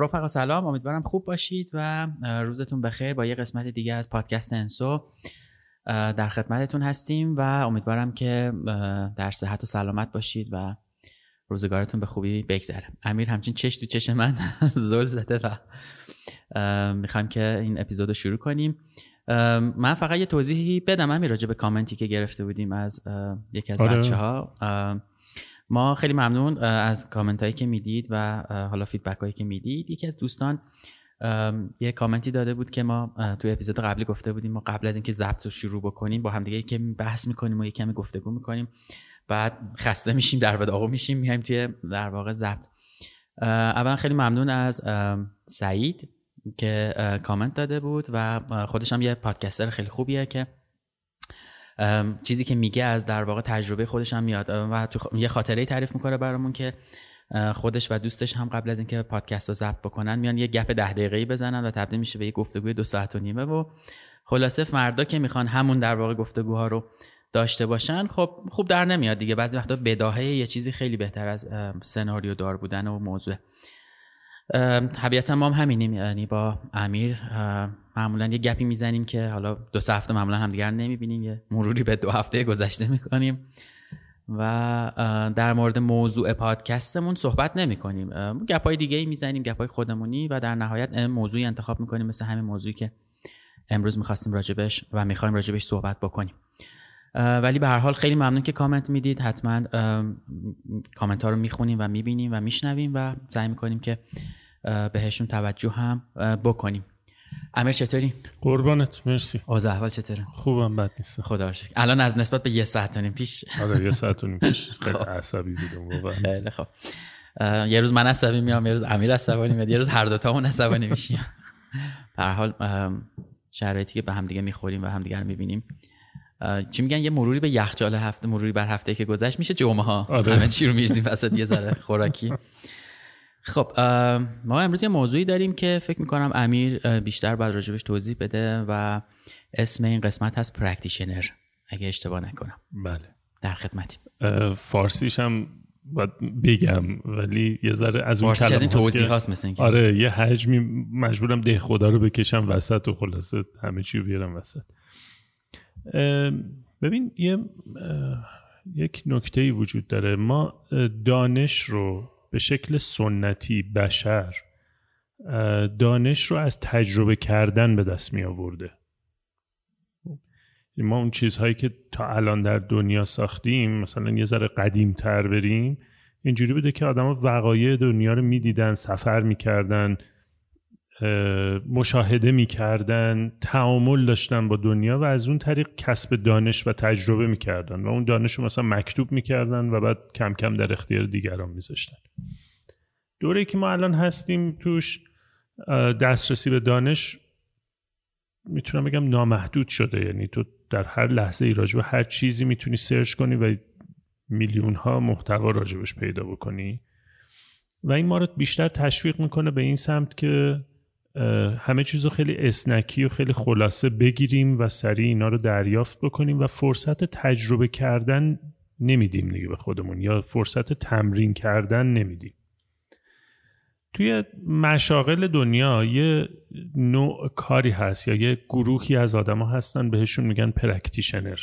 رفقا سلام امیدوارم خوب باشید و روزتون بخیر با یه قسمت دیگه از پادکست انسو در خدمتتون هستیم و امیدوارم که در صحت و سلامت باشید و روزگارتون به خوبی بگذره. امیر همچین چش تو چش من زل زده و می‌خوایم که این اپیزود رو شروع کنیم. من فقط یه توضیحی بدم امیر راجع به کامنتی که گرفته بودیم از یکی از آره. بچه ها ما خیلی ممنون از کامنت هایی که می‌دید و حالا فیدبک هایی که می‌دید. یکی از دوستان یه کامنتی داده بود که ما تو اپیزود قبلی گفته بودیم ما قبل از اینکه ضبط رو شروع بکنیم با همدیگه که بحث می‌کنیم و یه کمی گفتگو می‌کنیم. بعد خسته میشیم در بداغو میشیم میایم توی در واقع ضبط. اولا خیلی ممنون از سعید که کامنت داده بود و خودش هم یه پادکستر خیلی خوبیه که چیزی که میگه از در واقع تجربه خودش هم میاد. و تو یه خاطره تعریف می‌کنه برامون که خودش و دوستش هم قبل از اینکه پادکست رو ضبط بکنن میان یه گپ ده دقیقه‌ای بزنن و تبدیل میشه به یه گفتگوی دو ساعت و نیمه. و خلاصه فردا که می‌خوان همون در واقع گفتگوها رو داشته باشن خب خوب در نمیاد دیگه. بعضی وقتا بداهه یه چیزی خیلی بهتر از سناریو دار بودن و موضوع. طبیعتا ما هم همینیم یعنی با امیر معمولا یه گپی می‌زنیم که حالا دو سه هفته معمولا همدیگر نمی‌بینیم یه مروری به دو هفته گذشته می‌کنیم. و در مورد موضوع پادکستمون صحبت نمی کنیم گپای دیگه ای می‌زنیم گپای خودمونی و در نهایت موضوعی انتخاب می‌کنیم مثل همین موضوعی که امروز می‌خواستیم راجبش و می‌خوایم راجبش صحبت بکنیم. ولی به هر حال خیلی ممنون که کامنت می‌دید. حتما کامنت ها رو می‌خونیم و می‌بینیم و میشنویم و سعی می‌کنیم که بهشون توجه هم بکنیم. امیر چطوری؟ قربانت مرسی. اوضاع احوال چطوره؟ خوبم بد نیست خدا شکر. الان از نسبت به یه ساعت و نیم پیش. آره یه ساعت و نیم پیش. خیلی عصبی بودم واقعا. خیلی خب. یه روز من عصبی میام یه روز امیر عصبانی میاد یه روز هر دو تامون عصبانی میشیم. به هر حال شرایطی که به هم دیگه می‌خوریم و همدیگه رو می‌بینیم. چی میگن؟ یه مروری به یخچال هفته مروری بر هفته که گذشت میشه جمعه ها آره. همه چی رو میریزیم وسط یه ذره خوراکی. خب ما امروز یه موضوعی داریم که فکر می‌کنم امیر بیشتر باید راجبش توضیح بده و اسم این قسمت هست practitioner اگه اشتباه نکنم. بله. در خدمتیم. فارسیش هم باید بگم ولی یه ذره از اون از این توضیح هاست مثل اینکه. آره یه حجمی مجبورم دهخدا رو بکشم وسط و خلاصه همه چی رو بیارم وسط. ببین یه یک نکته ای وجود داره. ما دانش رو به شکل سنتی بشر دانش رو از تجربه کردن به دست می آورده. ما اون چیزهایی که تا الان در دنیا ساختیم مثلا یه ذره قدیم تر بریم اینجوری بوده که آدم وقایع دنیا رو می‌دیدن سفر می‌کردن. مشاهده می‌کردن تعامل داشتن با دنیا و از اون طریق کسب دانش و تجربه می‌کردن و اون دانش رو مثلا مکتوب می‌کردن و بعد کم کم در اختیار دیگران میذاشتن. دوره که ما الان هستیم توش دسترسی به دانش می‌تونم بگم نامحدود شده. یعنی تو در هر لحظه ای راجب هر چیزی می‌تونی سرچ کنی و میلیون ها محتوا راجبش پیدا بکنی. و این ما رو بیشتر تشویق می‌کنه به این سمت که همه چیز رو خیلی اسنکی و خیلی خلاصه بگیریم و سریع اینا رو دریافت بکنیم و فرصت تجربه کردن نمیدیم دیگه به خودمون یا فرصت تمرین کردن نمیدیم. توی مشاغل دنیا یه نوع کاری هست یا یه گروهی از آدما هستن بهشون میگن practitioner.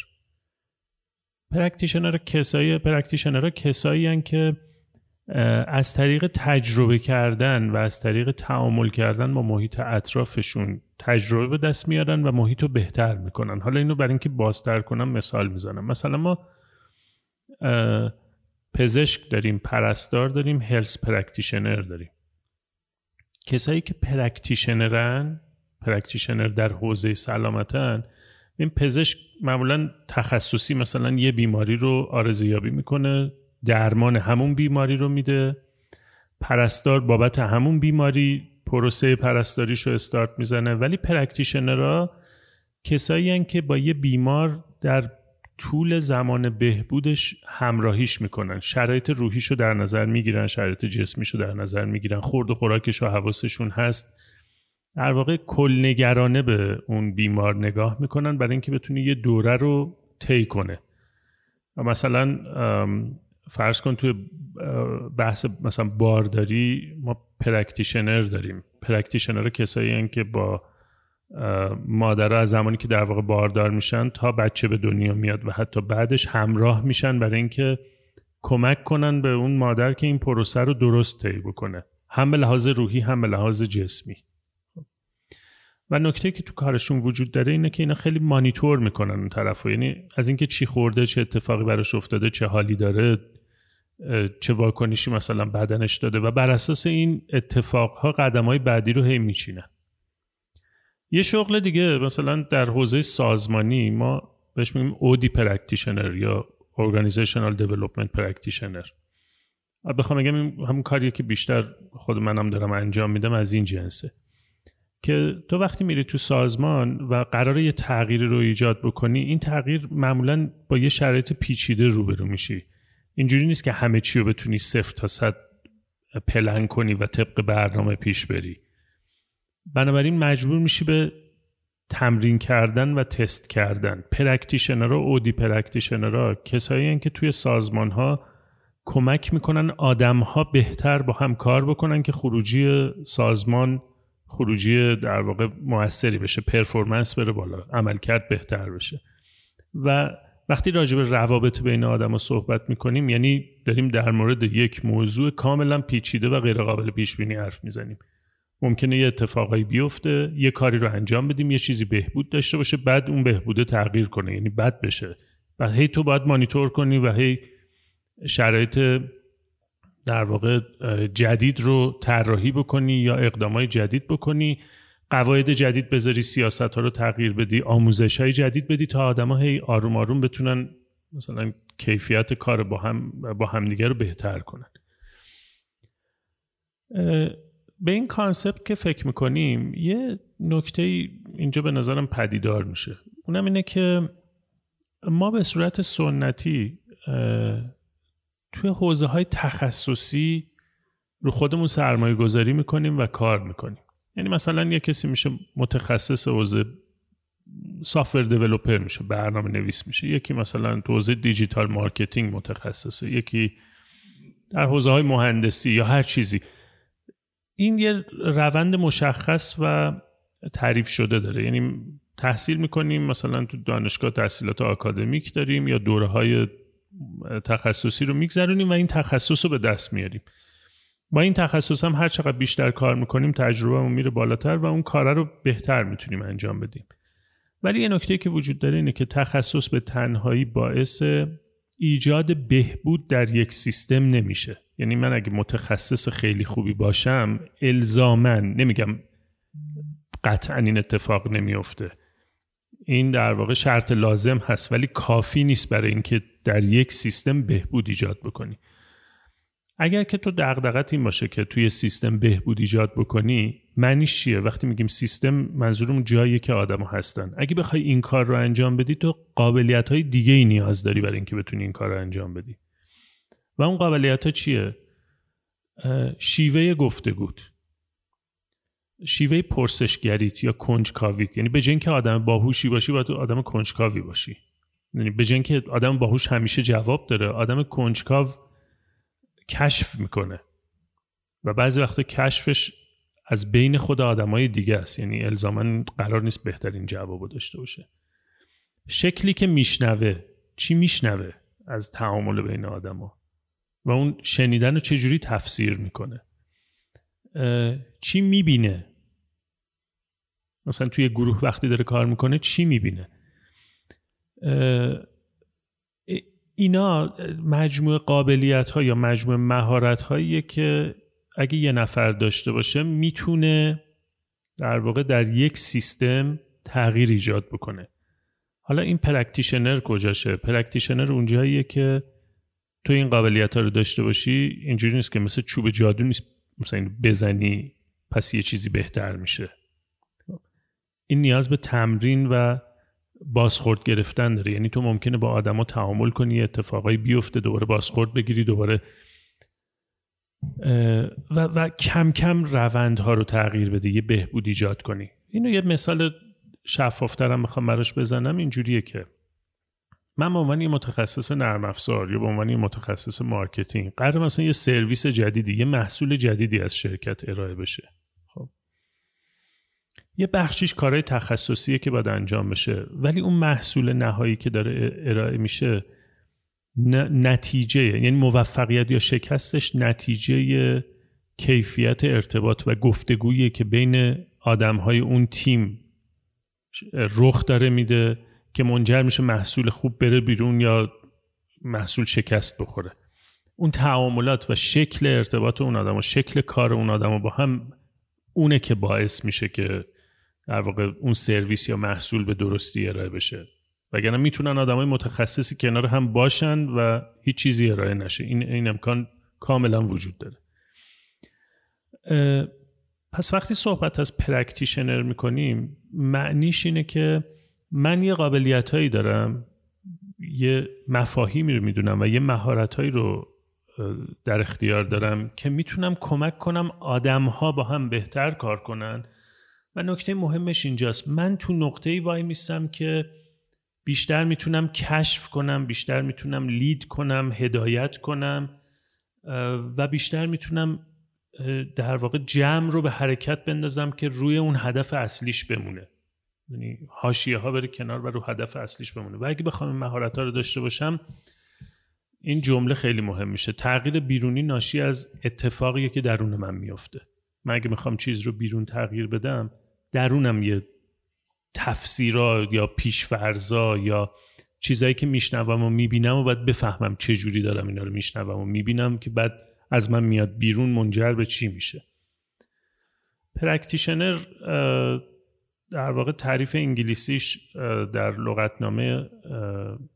practitioner کسایی practitioner کسایی که از طریق تجربه کردن و از طریق تعامل کردن با محیط اطرافشون تجربه به دست میارن و محیط رو بهتر می‌کنن. حالا اینو برای اینکه بازتر کنم مثال می‌زنم. مثلا ما پزشک داریم پرستار داریم health practitioner داریم. کسایی که practitioner ن practitioner در حوزه سلامتن این پزشک معمولا تخصصی مثلا یه بیماری رو ارزیابی می‌کنه درمان همون بیماری رو میده. پرستار بابت همون بیماری پروسه پرستاریش رو استارت می‌زنه. ولی practitioner ها کسایی که با یه بیمار در طول زمان بهبودش همراهیش می‌کنن. شرایط روحیش رو در نظر می‌گیرن شرایط جسمیش رو در نظر می‌گیرن. خورد و خوراکش و حواسشون هست. در واقع کل‌نگرانه به اون بیمار نگاه می‌کنن برای اینکه بتونه یه دوره رو طی کنه. مثلا فرض کن توی بحث مثلا بارداری ما practitioner داریم. practitioner کسایی که با مادرها از زمانی که در واقع باردار میشن تا بچه به دنیا میاد و حتی بعدش همراه میشن برای اینکه کمک کنن به اون مادر که این پروسه رو درست طی بکنه. هم به لحاظ روحی هم به لحاظ جسمی. و نکته که تو کارشون وجود داره اینه که اینا خیلی مانیتور می‌کنن اون طرفو. یعنی از اینکه چی خورده چه اتفاقی براش افتاده چه حالی داره چه واکنشی مثلا بدنش داده. و بر اساس این اتفاقها قدم های بعدی رو هی میچینن. یه شغل دیگه مثلا در حوزه سازمانی ما بهش میگیم OD practitioner یا Organizational Development Practitioner. بخوام بگم همون کاریه که بیشتر خود منم دارم انجام میدم از این جنسه. که تو وقتی میری تو سازمان و قراره یه تغییر رو ایجاد بکنی این تغییر معمولا با یه شرایط پیچیده روبرو میشی. اینجوری نیست که همه چی رو بتونی صفر تا صد پلن کنی و طبق برنامه پیش بری. بنابراین مجبور میشی به تمرین کردن و تست کردن. practitioner ها OD practitioner ها کسایی که توی سازمان ها کمک می‌کنن آدم ها بهتر با هم کار بکنن که خروجی سازمان خروجی در واقع موثری بشه performance بره بالا عملکرد بهتر بشه. و وقتی راجع به روابط بین آدم ها صحبت می‌کنیم یعنی داریم در مورد یک موضوع کاملا پیچیده و غیر قابل پیش بینی حرف می‌زنیم. ممکنه یه اتفاقایی بیفته یه کاری رو انجام بدیم یه چیزی بهبود داشته باشه بعد اون بهبوده تغییر کنه یعنی بد بشه. و هی تو باید مانیتور کنی و هی شرایط در واقع جدید رو طراحی بکنی یا اقدامای جدید بکنی. قواعد جدید بذاری سیاست ها رو تغییر بدی آموزش های جدید بدی تا آدم ها هی آروم آروم بتونن مثلا کیفیت کار با هم با همدیگه رو بهتر کنن. به این concept که فکر می‌کنیم یه نکته اینجا به نظرم پدیدار میشه. اونم اینه که ما به صورت سنتی توی حوزه های تخصصی رو خودمون سرمایه گذاری می‌کنیم و کار می‌کنیم. یعنی مثلا یه کسی میشه متخصص حوزه software developer میشه برنامه نویس میشه. یکی مثلا تو حوزه digital marketing متخصصه یکی در حوزه های مهندسی یا هر چیزی. این یه روند مشخص و تعریف شده داره. یعنی تحصیل می‌کنیم مثلا تو دانشگاه تحصیلات آکادمیک داریم یا دوره های تخصصی رو میگذرونیم و این تخصص رو به دست میاریم. با این تخصص هم هر چقدر بیشتر کار می‌کنیم تجربه میره بالاتر و اون کار رو بهتر می‌تونیم انجام بدیم. ولی یه نکته که وجود داره اینه که تخصص به تنهایی باعث ایجاد بهبود در یک سیستم نمیشه. یعنی من اگه متخصص خیلی خوبی باشم الزامن نمیگم قطعا این اتفاق نمیافته. این در واقع شرط لازم هست ولی کافی نیست برای اینکه در یک سیستم بهبود ایجاد بکنی. اگر که تو دغدغت این باشه که توی سیستم بهبود ایجاد بکنی معنیش چیه؟ وقتی میگیم سیستم منظورم جایی که آدم هستن. اگه بخوای این کار رو انجام بدی تو قابلیت های دیگه ای نیاز داری برای اینکه بتونی این کار رو انجام بدی. و اون قابلیت ها چیه شیوه گفتگوت. شیوه پرسشگریت یا کنجکاویت. یعنی به که آدم باهوشی باشی باید آدم کنجکاوی باشی. یعنی به که آدم باهوش همیشه جواب داره آدم کنجکاو کشف می‌کنه. و بعضی وقتا کشفش از بین خود آدمای دیگه است. یعنی الزاما قرار نیست بهترین جواب داشته باشه. شکلی که میشنوه چی میشنوه از تعامل بین آدما؟ و اون شنیدن رو چجوری تفسیر می‌کنه؟ چی می‌بینه؟ مثلا توی گروه وقتی داره کار می‌کنه چی می‌بینه؟ اینا مجموع قابلیت ها یا مجموع مهارت هاییه که اگه یه نفر داشته باشه می‌تونه در واقع در یک سیستم تغییر ایجاد بکنه. حالا این practitioner کجاشه؟ practitioner اونجاییه که تو این قابلیت ها رو داشته باشی اینجوری نیست که مثل چوب جادو نیست مثلا بزنی پس یه چیزی بهتر میشه. این نیاز به تمرین و بازخورد گرفتن داره. یعنی تو ممکنه با آدما تعامل کنی اتفاقایی بیفته دوباره بازخورد بگیری دوباره و, و کم کم روندها رو تغییر بده یه بهبود ایجاد کنی. اینو یه مثال شفافترم می‌خوام براش بزنم اینجوریه که من به عنوان یه متخصص نرم افزار یا به عنوان یه متخصص marketing قرار مثلا یه سرویس جدیدی یه محصول جدیدی از شرکت ارائه بشه. یه بخشیش کارهای تخصصیه که باید انجام بشه. ولی اون محصول نهایی که داره ارائه میشه نتیجه یعنی موفقیت یا شکستش نتیجه کیفیت ارتباط و گفتگویی که بین آدمهای اون تیم رخ داره میده که منجر میشه محصول خوب بره بیرون یا محصول شکست بخوره. اون تعاملات و شکل ارتباط اون آدم و شکل کار اون آدم با هم اونه که باعث میشه که در واقع اون سرویس یا محصول به درستی ارائه بشه. وگرنه می‌تونن آدمای متخصصی کنار هم باشن و هیچ چیزی ارائه نشه. این این امکان کاملا وجود داره. پس وقتی صحبت از practitioner می‌کنیم معنیش اینه که من یه قابلیت هایی دارم یه مفاهیمی رو می‌دونم و یه مهارت هایی رو در اختیار دارم که می‌تونم کمک کنم آدم ها با هم بهتر کار کنن. و نکته مهمش اینجاست. من تو نقطه ای وای میستم که بیشتر می‌تونم کشف کنم بیشتر می‌تونم لید کنم هدایت کنم و بیشتر می‌تونم در واقع جمع رو به حرکت بندازم که روی اون هدف اصلیش بمونه. یعنی حاشیه ها بره کنار و رو هدف اصلیش بمونه. و اگه بخوام این مهارت ها رو داشته باشم این جمله خیلی مهم میشه. تغییر بیرونی ناشی از اتفاقیه که درون من میفته من اگه می‌خوام چیز رو بیرون تغییر بدم درونم یه تفسیرا یا پیشفرزا یا چیزایی که میشنوم و می‌بینم و باید بفهمم چه جوری دارم اینا رو میشنوم و می‌بینم که بعد از من میاد بیرون منجر به چی میشه. practitioner در واقع تعریف انگلیسیش در لغتنامه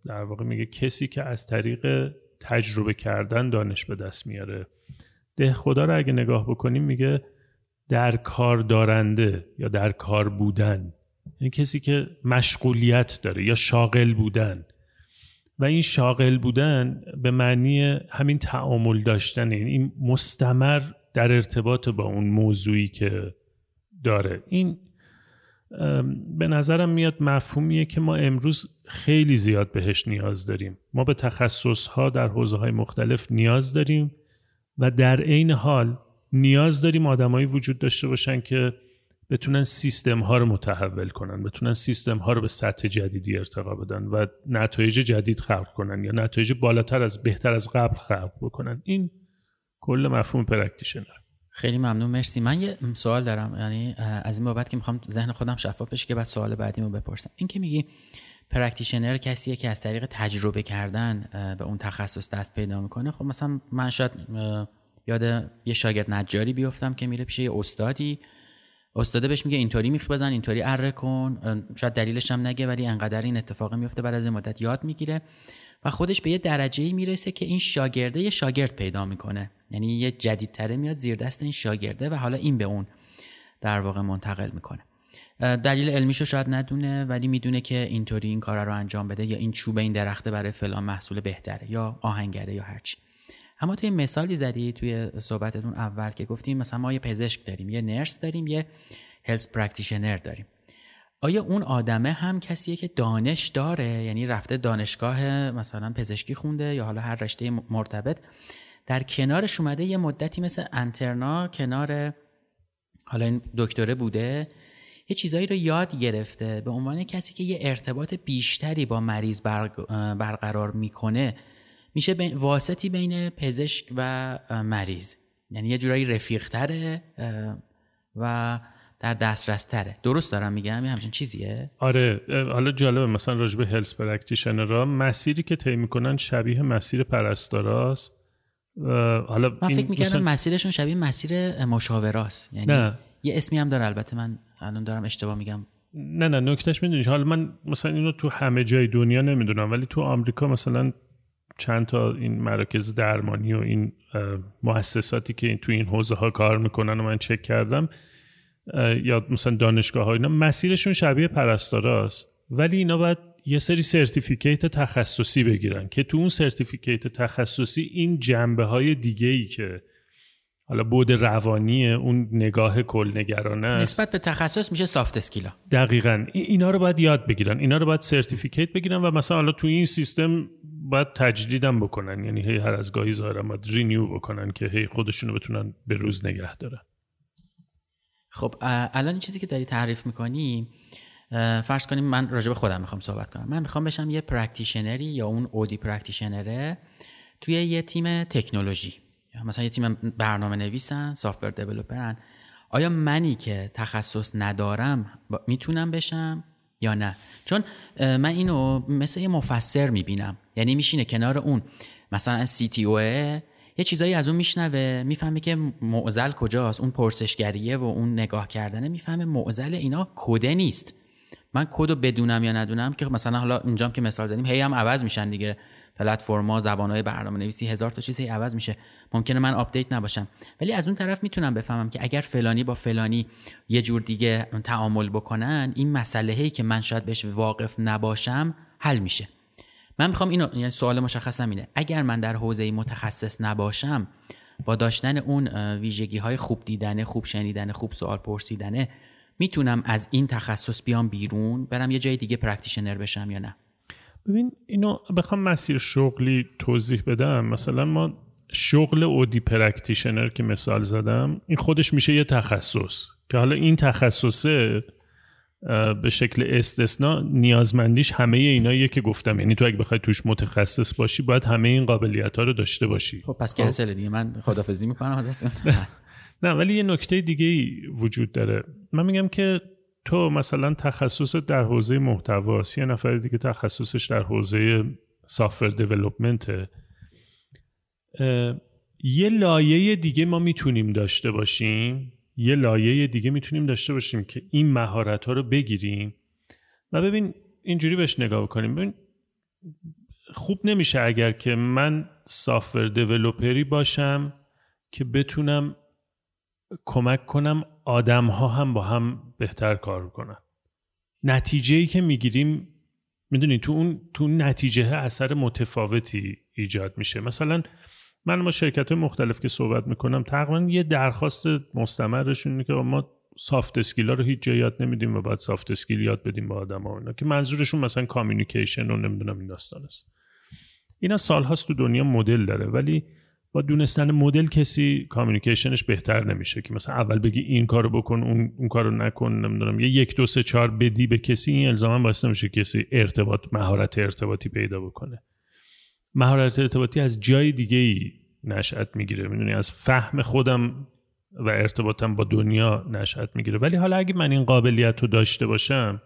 در واقع میگه کسی که از طریق تجربه کردن دانش به دست میاره. ده خدا رو اگه نگاه بکنیم میگه در کار دارنده یا در کار بودن. یعنی کسی که مشغولیت داره یا شاغل بودن. و این شاغل بودن به معنی همین تعامل داشتن این مستمر در ارتباط با اون موضوعی که داره. این به نظرم میاد مفهومیه که ما امروز خیلی زیاد بهش نیاز داریم. ما به تخصص ها در حوزه های مختلف نیاز داریم و در عین حال نیاز داریم آدمایی وجود داشته باشن که بتونن سیستم ها رو متحول کنن بتونن سیستم ها رو به سطح جدیدی ارتقا بدن و نتایج جدید خلق کنن یا نتایج بالاتر از بهتر از قبل خلق بکنن. این کل مفهوم practitioner خیلی ممنون مرسی. من یه سوال دارم یعنی از این بابت که می‌خوام ذهن خودم شفاف بشه که بعد سوال بعدیمو بپرسم. این که میگی practitioner کسیه که از طریق تجربه کردن به اون تخصص دست پیدا می‌کنه خب مثلا من شاید یاد یه شاگرد نجاری بیفتم که میره پیش یه استادی. استاده بهش میگه اینطوری میخ بزن اینطوری اره کن. شاید دلیلش هم نگه ولی انقدر این اتفاق میفته بعد از مدت یاد می‌گیره. و خودش به یه درجه می‌رسه که این شاگرده یه شاگرد پیدا می‌کنه. یعنی یه جدیدتره میاد زیر دست این شاگرده و حالا این به اون در واقع منتقل می‌کنه. دلیل علمیشو شاید ندونه ولی می‌دونه که اینطوری این کار رو انجام بده یا این چوب این درخته برای فلان محصول بهتره یا آهنگره یا هرچی. اما توی مثالی زدی توی صحبتتون اول که گفتیم مثلا ما یه پزشک داریم یه نرس داریم یه health practitioner داریم. آیا اون آدمه هم کسیه که دانش داره؟ یعنی رفته دانشگاه مثلا پزشکی خونده یا حالا هر رشته مرتبط در کنارش اومده یه مدتی مثل intern ها کنار حالا این دکتره بوده یه چیزایی رو یاد گرفته به عنوان کسی که یه ارتباط بیشتری با مریض برقرار می‌کنه میشه بین واسطی بین پزشک و مریض. یعنی یه جورایی رفیق تره و در دسترس تره درست دارم میگم؟ یه همچین چیزیه؟ آره حالا جالبه مثلا راجب هلس پرکتیشنرها مسیری که طی می‌کنن شبیه مسیر پرستاراست. حالا من فکر می‌کردم مثلا... مسیرشون شبیه مسیر مشاوراست. یعنی نه. یه اسمی هم داره البته من الان دارم اشتباه میگم. نه نه نکتهش می‌دونی. حالا من مثلا اینو تو همه جای دنیا نمی‌دونم ولی تو آمریکا مثلا چند تا این مراکز درمانی و این مؤسساتی که تو این حوزه ها کار می‌کنن و من چک کردم یا مثلا دانشگاه ها اینا مسیرشون شبیه پرستاراست. ولی اینا باید یه سری certificate تخصصی بگیرن که تو اون certificate تخصصی این جنبه های دیگه ای که حالا بود روانی اون نگاه کل نگرانه است. نسبت به تخصص میشه soft skill ا دقیقا. اینا رو باید یاد بگیرن. اینا رو باید certificate بگیرن و مثلا حالا تو این سیستم باید تجدیدم بکنن. یعنی هی هر از گاهی ظاهرا باید renew بکنن که هی خودشونو بتونن به روز نگه دارن. خب الان این چیزی که داری تعریف می‌کنی فرض کنیم من راجع به خودم می‌خوام صحبت کنم. من می‌خوام بشم یه practitioner ی یا اون OD practitioner ه توی یه تیم تکنولوژی. مثلا یه تیم برنامه نویسن software developer ن آیا منی که تخصص ندارم می‌تونم بشم یا نه؟ چون من اینو مثل یه مفسر می‌بینم. یعنی میشینه کنار اون. مثلا CTO یه چیزایی از اون میشنوه می‌فهمه که معضل کجاست. اون پرسشگریه و اون نگاه کردنه می‌فهمه معضل اینا کده نیست. من کد بدونم یا ندونم که مثلا حالا اینجام که مثال زدیم هی هم عوض میشن دیگه. پلتفرما زبانهای برنامه نویسی هزار تا چیز هی عوض میشه. ممکنه من update نباشم. ولی از اون طرف می‌تونم بفهمم که اگر فلانی با فلانی یه جور دیگه تعامل بکنن این مسئله هی که من شاید بهش واقف نباشم حل میشه. من می‌خوام اینو یعنی سوال مشخصم اینه. اگر من در حوزه متخصص نباشم با داشتن اون ویژگی های خوب دیدنه خوب شنیدنه خوب سوال پرسیدنه می‌تونم از این تخصص بیام بیرون برم یه جای دیگه practitioner بشم یا نه؟ ببین اینو بخوام مسیر شغلی توضیح بدم. مثلا ما شغل OD practitioner که مثال زدم این خودش میشه یه تخصص. که حالا این تخصصه به شکل استثنا نیازمندیش همه ایناییه که گفتم. یعنی تو اگه بخوای توش متخصص باشی باید همه این قابلیت ها رو داشته باشی. خب پس کنسل دیگه. من خدافزی می‌کنم ازتون نه ولی یه نکته دیگه ای وجود داره. من میگم که تو مثلا تخصص در حوزه محتواست یه نفر دیگه تخصصش در حوزه سافر دیولپمنته یه لایه دیگه ما می‌تونیم داشته باشیم. یه لایه دیگه می‌تونیم داشته باشیم که این مهارت ها رو بگیریم. و ببین اینجوری بهش نگاه کنیم ببین خوب نمیشه اگر که من سافر دیولوپری باشم که بتونم کمک کنم آدم ها هم با هم بهتر کار کنن. نتیجه ای که می‌گیریم می‌دونی تو اون تو نتیجه اثر متفاوتی ایجاد میشه. مثلا من با شرکت مختلف که صحبت می‌کنم تقریبا یه درخواست مستمرشون که ما soft skill ها رو هیچ جای یاد نمیدیم و باید soft skill یاد بدیم به آدم ها که منظورشون مثلا communication رو نمی‌دونم این داستان است. اینا سالهاست تو دنیا مدل داره ولی با دونستن مدل کسی communication ش بهتر نمیشه که مثلا اول بگی این کارو بکن اون اون کارو نکن نمی‌دونم یه یک دو سه چهار بدی به کسی این الزاما باعث نمیشه کسی ارتباط مهارت ارتباطی پیدا بکنه. مهارت ارتباطی از جای دیگه ای نشأت می‌گیره. می‌دونی از فهم خودم و ارتباطم با دنیا نشأت می‌گیره. ولی حالا اگه من این قابلیت رو داشته باشم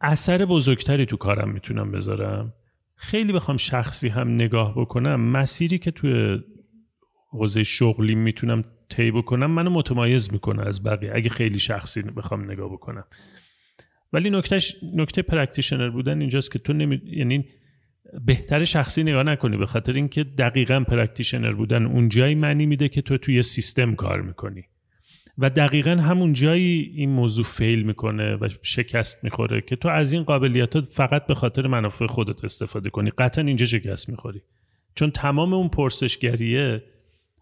اثر بزرگتری تو کارم می‌تونم بذارم. خیلی بخوام شخصی هم نگاه بکنم. مسیری که توی حوزه شغلی می‌تونم طی بکنم منو متمایز می‌کنه از بقیه اگه خیلی شخصی بخوام نگاه بکنم. ولی نکتهش نکته practitioner بودن اینجاست که تو نمی... یعنی بهتر شخصی نگاه نکنی به خاطر اینکه دقیقا practitioner بودن اون جایی معنی میده که تو توی سیستم کار می‌کنی. و دقیقا همون جایی این موضوع fail می‌کنه و شکست می‌خوره که تو از این قابلیت فقط به خاطر منافع خودت استفاده کنی. قطعا اینجا شکست می‌خوری. چون تمام اون پرسشگریه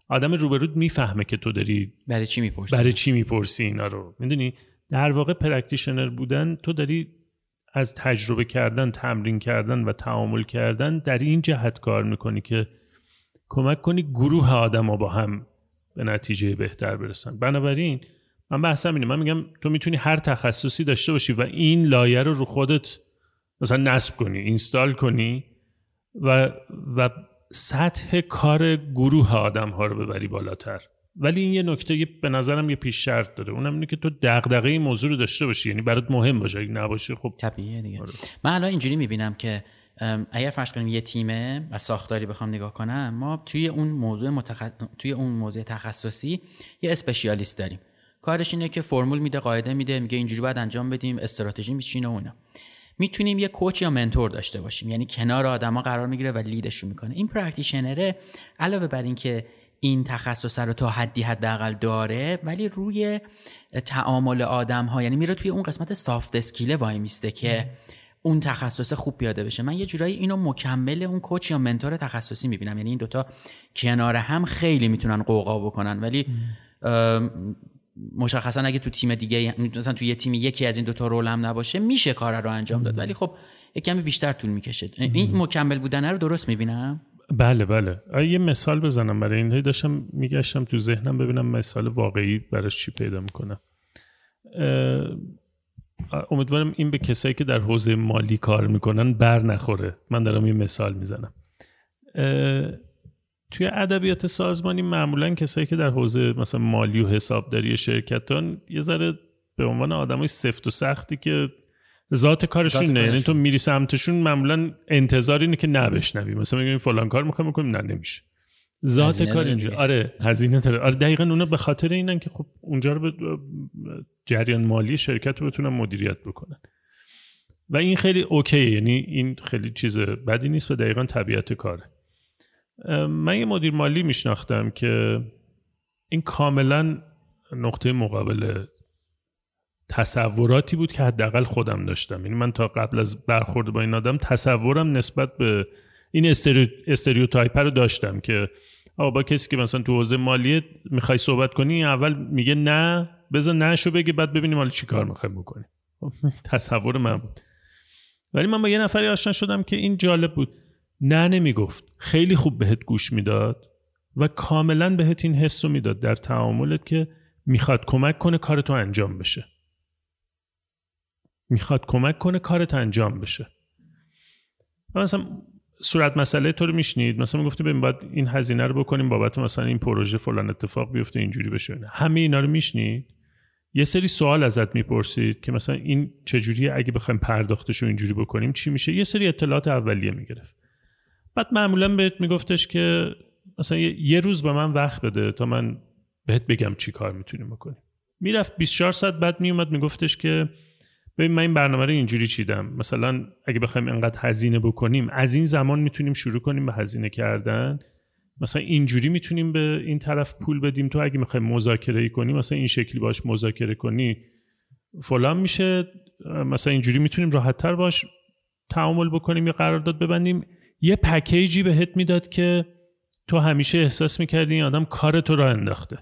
آدم روبروت می‌فهمه که تو داری برای چی می‌پرسی؟ برای چی می‌پرسی اینا رو. می‌دونی؟ در واقع practitioner بودن تو داری از تجربه کردن تمرین کردن و تعامل کردن در این جهت کار می‌کنی که کمک کنی گروه آدم ها با هم به نتیجه بهتر برسن. بنابراین من بحثم اینه من میگم تو می‌تونی هر تخصصی داشته باشی و این لایه رو رو خودت مثلا نصب کنی اینستال کنی و و سطح کار گروه آدم ها رو ببری بالاتر. ولی این یه نکته به نظرم یه پیش شرط داره. اونم اینه که تو دغدغه این موضوع رو داشته باشی. یعنی برات مهم باشه. اگه نباشه خب طبیعیه دیگه. آره. من الان اینجوری می‌بینم که اگر فرض کنیم یه تیمه و ساختاری بخوام نگاه کنم ما توی اون موضوع متخ... توی اون موضوع تخصصی یه اسپشیالیست داریم. کارش اینه که فرمول میده قاعده میده میگه اینجوری باید انجام بدیم استراتژی میچینه اونا. می‌تونیم یه کوچ یا منتور داشته باشیم. یعنی کنار آدما قرار می‌گیره و لیدشون می‌کنه. این پرکتیشنره علاوه بر اینکه این تخصص رو تا حدی حداقل داره ولی روی تعامل آدم ها یعنی میره توی اون قسمت سافت اسکیله وای میسته که اون تخصص خوب پیاده بشه. من یه جورایی اینو مکمل اون کوچ یا منتور تخصصی می‌بینم. یعنی این دوتا کنار هم خیلی می‌تونن قوقا بکنن. ولی مشخصا اگه تو تیم دیگه مثلا تو یه تیم یکی از این دوتا رول هم نباشه میشه کار رو انجام داد. ولی خب یه کمی بیشتر طول می‌کشه. این مکمل بودن رو درست می‌بینم؟ بله بله. یه مثال بزنم برای این داشتم میگشتم تو ذهنم ببینم مثال واقعی براش چی پیدا می‌کنم امیدوارم این به کسایی که در حوزه مالی کار می‌کنن بر نخوره. من دارم یه مثال می‌زنم. توی ادبیات سازمانی معمولا کسایی که در حوزه مثلا مالی و حسابداری شرکتان یه ذره به عنوان آدمای سفت و سختی که ذات کارشون نه. یعنی تو میری سمتشون معمولا انتظار اینه که نبشنوی مثلا میگن فلان کار می‌خوام بکنیم نه نمیشه. ذات کار اینجا آره هزینه داره. آره دقیقا اونا به خاطر اینن که خب اونجا رو به جریان مالی شرکت رو بتونن مدیریت بکنن. و این خیلی okay یعنی این خیلی چیز بدی نیست و دقیقا طبیعت کاره. من یه مدیر مالی میشناختم که این کاملا نقطه مقابل تصوراتی بود که حداقل خودم داشتم. یعنی من تا قبل از برخورد با این آدم تصورم نسبت به این stereotype رو داشتم که آقا با کسی که مثلا تو حوزه مالیه می‌خوای صحبت کنی اول میگه نه بذار نه‌شو بگه بعد ببینیم حالا چی کار می‌خوای بکنی خب، تصور من بود. ولی من با یه نفری آشنا شدم که این جالب بود. نه نمی‌گفت. خیلی خوب بهت گوش می‌داد و کاملا بهت این حس رو می‌داد در تعاملت که می‌خواد کمک کنه کارتو انجام بشه. می‌خواد کمک کنه کارت انجام بشه. مثلا صورت مسئله تو رو میشنید. مثلا گفته ببین باید این هزینه رو بکنیم بابت مثلا این پروژه فلان اتفاق بیفته اینجوری بشه. همه اینا رو میشنید. یه سری سوال ازت می‌پرسید که مثلا این چجوریه؟ اگه بخوایم پرداختش رو اینجوری بکنیم چی میشه؟ یه سری اطلاعات اولیه می‌گرفت. بعد معمولا بهت میگفتش که مثلا یه روز به من وقت بده تا من بهت بگم چی کار می‌تونیم بکنیم. می‌رفت 24 ساعت بعد میومد میگفتش که ببین من این برنامه رو اینجوری چیدم. مثلا اگه بخوایم انقدر هزینه بکنیم از این زمان می‌تونیم شروع کنیم به هزینه کردن. مثلا اینجوری می‌تونیم به این طرف پول بدیم. تو اگه می‌خوایم مذاکره کنیم مثلا این شکلی باش مذاکره کنی فلان میشه. مثلا اینجوری می‌تونیم راحتتر باش تعامل بکنیم یا قرارداد ببندیم. یه پکیجی بهت می‌داد که تو همیشه احساس می‌کردی این آدم کار تو را انداخته.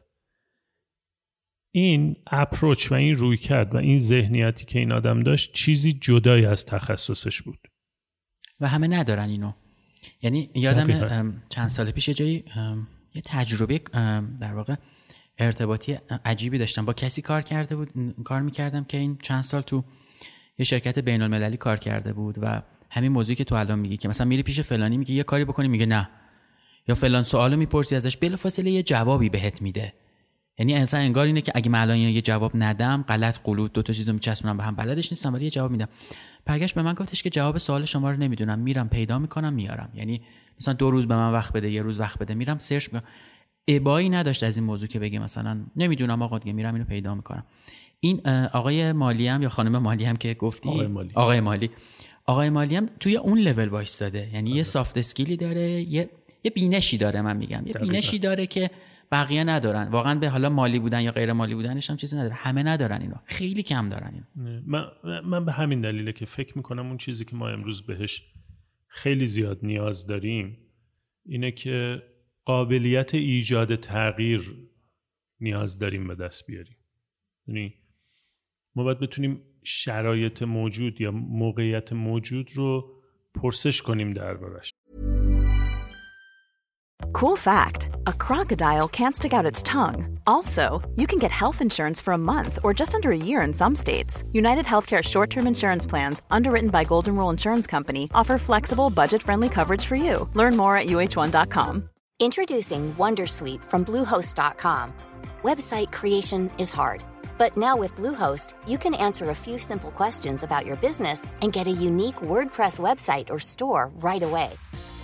این اپروچ و این روی کرد و این ذهنیتی که این آدم داشت چیزی جدایی از تخصصش بود. و همه ندارن اینو. یعنی یادم چند سال پیش یه جایی یه تجربه در واقع ارتباطی عجیبی داشتم. با کسی کار کرده بود کار می‌کردم که این چند سال تو یه شرکت بین المللی کار کرده بود و همین موضوعی که تو الان میگی که مثلا میری پیش فلانی میگه یه کاری بکنی میگه نه. یا فلان سوالو می‌پرسی ازش بلافاصله یه جوابی بهت میده. یعنی انسان انگار اینه که اگه من الان یه جواب ندم غلط قلوت دو تا چیزو میچسبونم به هم بلدش نیستم ولی یه جواب میدم. برگشت به من گفتش که جواب سوال شما رو نمی‌دونم. میرم پیدا می‌کنم میارم. یعنی مثلا دو روز به من وقت بده یه روز وقت بده میرم search می‌کنم. ابایی نداشت از این موضوع که بگه مثلا نمی‌دونم آقا دیگه میرم اینو پیدا می‌کنم. این آقای مالی هم یا خانم مالی هم که گفتی؟ آقای مالی. آقای مالی. آقای مالی هم توی اون لول وایستاده. یعنی یه soft skill ی داره یه یه بینشی داره من میگم. یه بینشی داره که بقیه ندارن. واقعا به حالا مالی بودن یا غیر مالی بودنش هم چیزی نداره. همه ندارن اینو. خیلی کم دارن اینو. من, من به همین دلیله که فکر می‌کنم اون چیزی که ما امروز بهش خیلی زیاد نیاز داریم اینه که قابلیت ایجاد تغییر نیاز داریم به دست بیاریم. یعنی ما باید بتونیم شرایط موجود یا موقعیت موجود رو پرسش کنیم دربارش. Cool fact a crocodile can't stick out its tongue. Also, you can get health insurance for a month or just under a year in some states. United Healthcare short term insurance plans, underwritten by Golden Rule Insurance Company, offer flexible, budget friendly coverage for you. Learn more at uh1.com. Introducing Wondersuite from Bluehost.com. Website creation is hard, but now with Bluehost, you can answer a few simple questions about your business and get a unique WordPress website or store right away.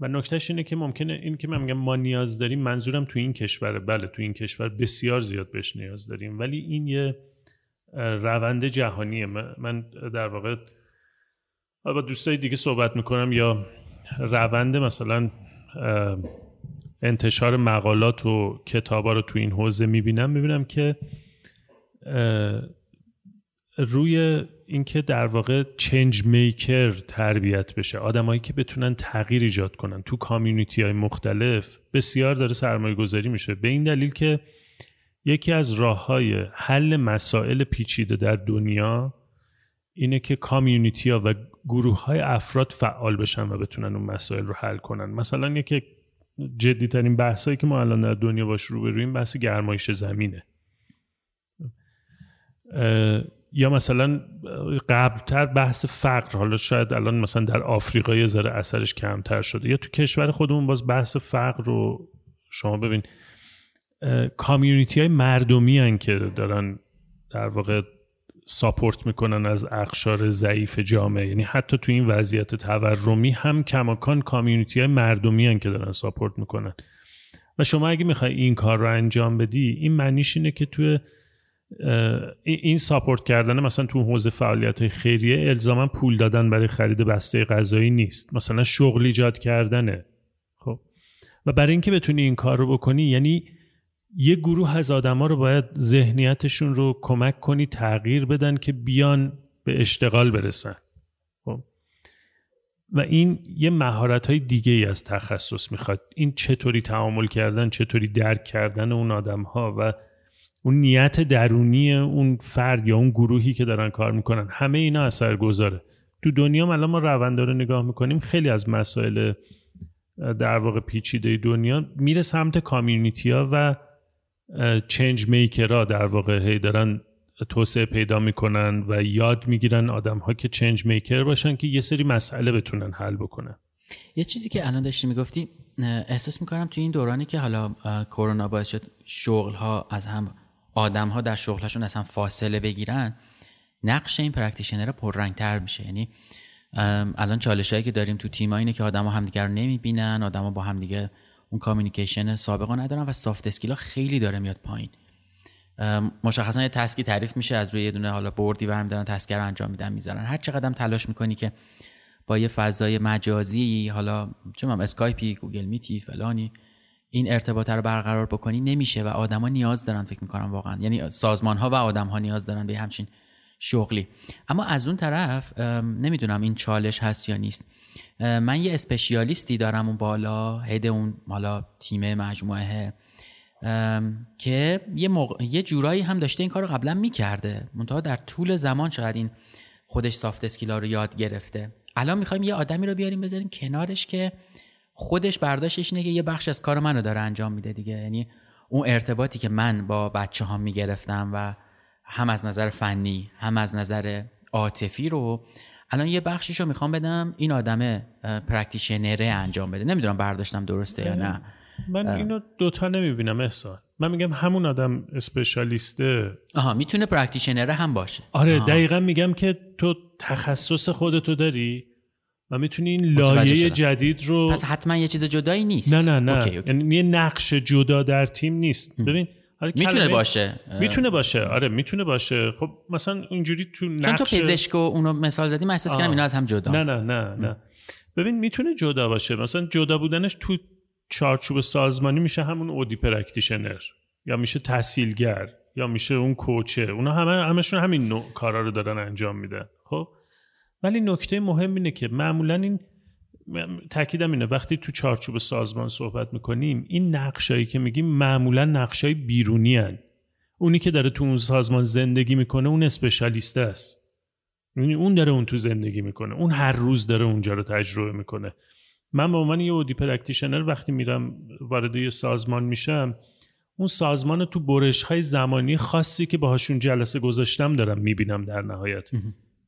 و نکتهش اینه که ممکنه این که من میگم ما نیاز داریم منظورم تو این کشور بله تو این کشور بسیار زیاد بهش نیاز داریم ولی این یه روند جهانیه. من در واقع با دوستای دیگه صحبت می‌کنم یا روند مثلا انتشار مقالات و کتابا رو تو این حوزه می‌بینم می‌بینم که روی اینکه در واقع چنج میکر تربیت بشه. آدمایی که بتونن تغییر ایجاد کنن. تو کامیونیتی های مختلف بسیار داره سرمایه گذاری میشه. به این دلیل که یکی از راه های حل مسائل پیچیده در دنیا اینه که کامیونیتی ها و گروه های افراد فعال بشن و بتونن اون مسائل رو حل کنن. مثلا یکی جدی ترین بحثایی که ما الان در دنیا باش روبرویم بحث گرمایش زمینه. یا مثلا قبلتر بحث فقر حالا شاید الان مثلا در آفریقا یه ذره اثرش کمتر شده. یا تو کشور خودمون باز بحث فقر رو شما ببین کامیونیتی های مردمی هن که دارن در واقع ساپورت می‌کنن از اقشار ضعیف جامعه. یعنی حتی تو این وضعیت تورمی هم کماکان کامیونیتی های مردمی هن که دارن ساپورت می‌کنن. و شما اگه می‌خوای این کار رو انجام بدی این معنیش اینه که توی این ساپورت کردن مثلا تو حوزه فعالیت های خیریه الزاما پول دادن برای خرید بسته غذایی نیست. مثلا شغل ایجاد کردنه. خب. و برای اینکه بتونی این کار رو بکنی یعنی یه گروه از آدما رو باید ذهنیتشون رو کمک کنی تغییر بدن که بیان به اشتغال برسن. خب. و این یه مهارت های دیگه ای از تخصص می‌خواد. این چطوری تعامل کردن چطوری درک کردن اون آدم ها و اون نیت درونی اون فرد یا اون گروهی که دارن کار می‌کنن همه اینا اثر گذاره تو دنیا الان ما روند رو نگاه می‌کنیم خیلی از مسائل در واقع پیچیده دنیا میره سمت کامیونیتی ها و چنج میکرها در واقع هی دارن توسعه پیدا می‌کنن و یاد می‌گیرن آدم ها که چنج میکر باشن که یه سری مسئله بتونن حل بکنن. یه چیزی که الان داشتی می‌گفتی احساس می‌کنم تو این دورانی که حالا کرونا باعث شد شغل ها از هم آدم ها در شغلشون اصلا فاصله بگیرن نقش این practitioner تر میشه. یعنی الان چالش هایی که داریم تو تیم اینه که آدما همدیگه رو نمی‌بینن آدما با همدیگه اون communication سابقه ندارن و soft skill ا خیلی داره میاد پایین. مشخصا یه task ی تعریف میشه از روی یه دونه حالا board ی برمیدارن task رو انجام میدن می‌ذارن. هر چقدر تلاش می‌کنی که با یه فضای مجازی حالا چه Skype ی Google Meet ی فلانی این ارتباط رو برقرار بکنی نمیشه و آدما نیاز دارن فکر می‌کنم واقعا. یعنی سازمان ها و آدم ها نیاز دارن به همچین شغلی. اما از اون طرف نمی‌دونم این چالش هست یا نیست. من یه specialist ی دارم اون بالا head اون حالا تیم مجموعه که یه, موقع... یه جورایی هم داشته این کار رو قبلا می‌کرده. منتها در طول زمان شاید این خودش soft skill ا رو یاد گرفته. الان می‌خوایم یه آدمی رو بیاریم بذاریم کنارش که خودش برداشتش اینه که یه بخش از کار منو داره انجام میده دیگه. یعنی اون ارتباطی که من با بچه ها می‌گرفتم و هم از نظر فنی هم از نظر عاطفی رو الان یه بخشیش رو می‌خوام بدم. این آدم practitioner ه انجام بده. نمی‌دونم برداشتم درسته یا نه. من اینو دوتا نمی‌بینم احسان. من میگم همون آدم specialist ه. آها می‌تونه practitioner ه هم باشه. آره آها. دقیقا میگم که تو تخصص خودتو داری. و می‌تونی این لایه جدید رو پس حتما یه چیز جدایی نیست. نه نه نه. یعنی یه نقش جدا در تیم نیست. ببین آره می‌تونه باشه. می‌تونه باشه. آره می‌تونه باشه. خب مثلا اینجوری تو نقش چون تو پزشک و اونو مثال زدی من احساس کردم اینا از هم جدا. نه نه نه نه. ببین می‌تونه جدا باشه. مثلا جدا بودنش تو چارچوب سازمانی میشه همون OD practitioner یا میشه تسهیلگر یا میشه اون coach ه. اونا همه همشون همین نوع کارا رو دارن انجام میدن. خب؟ ولی نکته مهم اینه که معمولا این تاکیدم اینه. وقتی تو چارچوب سازمان صحبت می‌کنیم این نقشایی که میگیم معمولا نقشای بیرونی هن. اونی که داره تو اون سازمان زندگی می‌کنه اون specialist است. یعنی اون داره اون تو زندگی می‌کنه. اون هر روز داره اونجا رو تجربه می‌کنه. من به عنوان یه OD practitioner وقتی میرم وارد یه سازمان میشم اون سازمان تو برش های زمانی خاصی که باهاشون جلسه گذاشتم دارم می‌بینم در نهایت.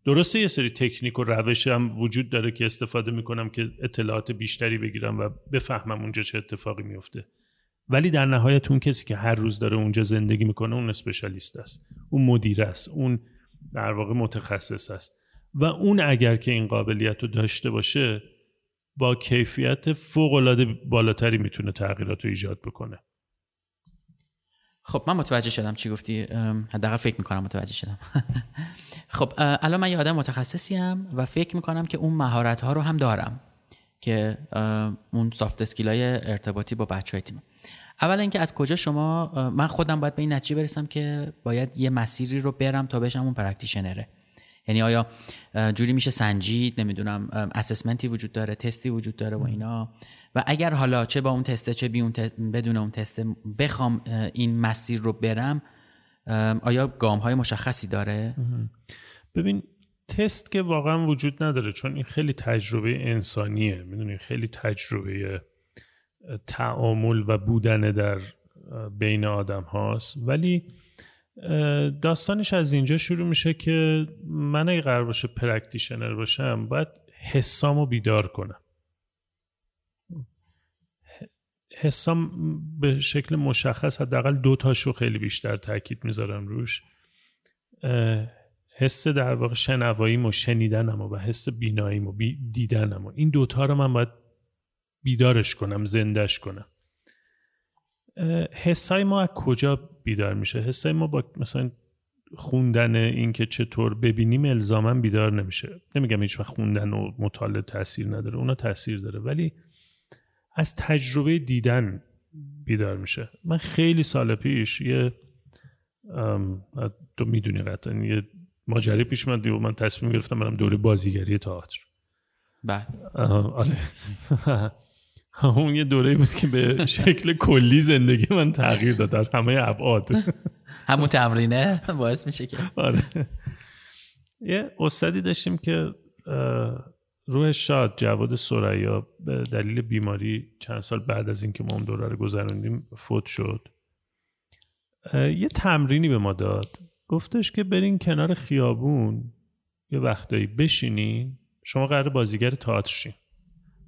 درسته یه سری تکنیک و روش هم وجود داره که استفاده می‌کنم که اطلاعات بیشتری بگیرم و بفهمم اونجا چه اتفاقی میفته ولی در نهایت اون کسی که هر روز داره اونجا زندگی می‌کنه اون اسپشالیست است. اون مدیر است. اون در واقع متخصص است. و اون اگر که این قابلیت رو داشته باشه با کیفیت فوق العاده بالاتری می‌تونه تغییرات رو ایجاد بکنه. خب من متوجه شدم چی گفتی حداقل فکر می‌کنم متوجه شدم. خب الان من یه آدم متخصصی هم و فکر می‌کنم که اون مهارت ها رو هم دارم که اون soft skill های ارتباطی با بچه های تیم. اول اینکه از کجا شما من خودم باید به این نتیجه برسم که باید یه مسیری رو برم تا بشم اون practitioner ه یعنی آیا جوری میشه سنجید نمی‌دونم assessment ی وجود داره تستی وجود داره و اینا؟ و اگر حالا چه با اون تسته چه بی اون بدون اون تست بخوام این مسیر رو برم آیا گام های مشخصی داره؟ ببین تست که واقعا وجود نداره چون این خیلی تجربه انسانیه. می‌دونی خیلی تجربه تعامل و بودن در بین آدم هاست. ولی داستانش از اینجا شروع میشه که من اگه قرار باشه practitioner باشم باید حسامو بیدار کنم. حسام به شکل مشخص حداقل دو تاشو خیلی بیشتر تاکید می‌ذارم روش. حس در واقع شنواییم و شنیدنم و حس بیناییم و دیدنم و این دوتا رو من باید بیدارش کنم زندش کنم. حسای ما از کجا بیدار میشه؟ حسای ما با مثلا خوندن این که چطور ببینیم الزاما بیدار نمیشه. نمیگم هیچ وقت خوندن و مطالعه تاثیر نداره اونا تاثیر داره ولی از تجربه دیدن بیدار میشه. من خیلی سال پیش یه تو می‌دونی قطعا یه ماجری پیش من و من تصمیم گرفتم برم دوره بازیگری تئاتر. بله. آره. اون یه دوره بود که به شکل کلی زندگی من تغییر داد در همه ابعاد. همون تمرینه باعث میشه که. آره. یه استادی داشتیم که روح شاد جواد سریا به دلیل بیماری چند سال بعد از اینکه ما اون دوره رو گذروندیم فوت شد. یه تمرینی به ما داد. گفتش که برین کنار خیابون یه وقتایی بشینین شما قرار بازیگر تئاتر شین.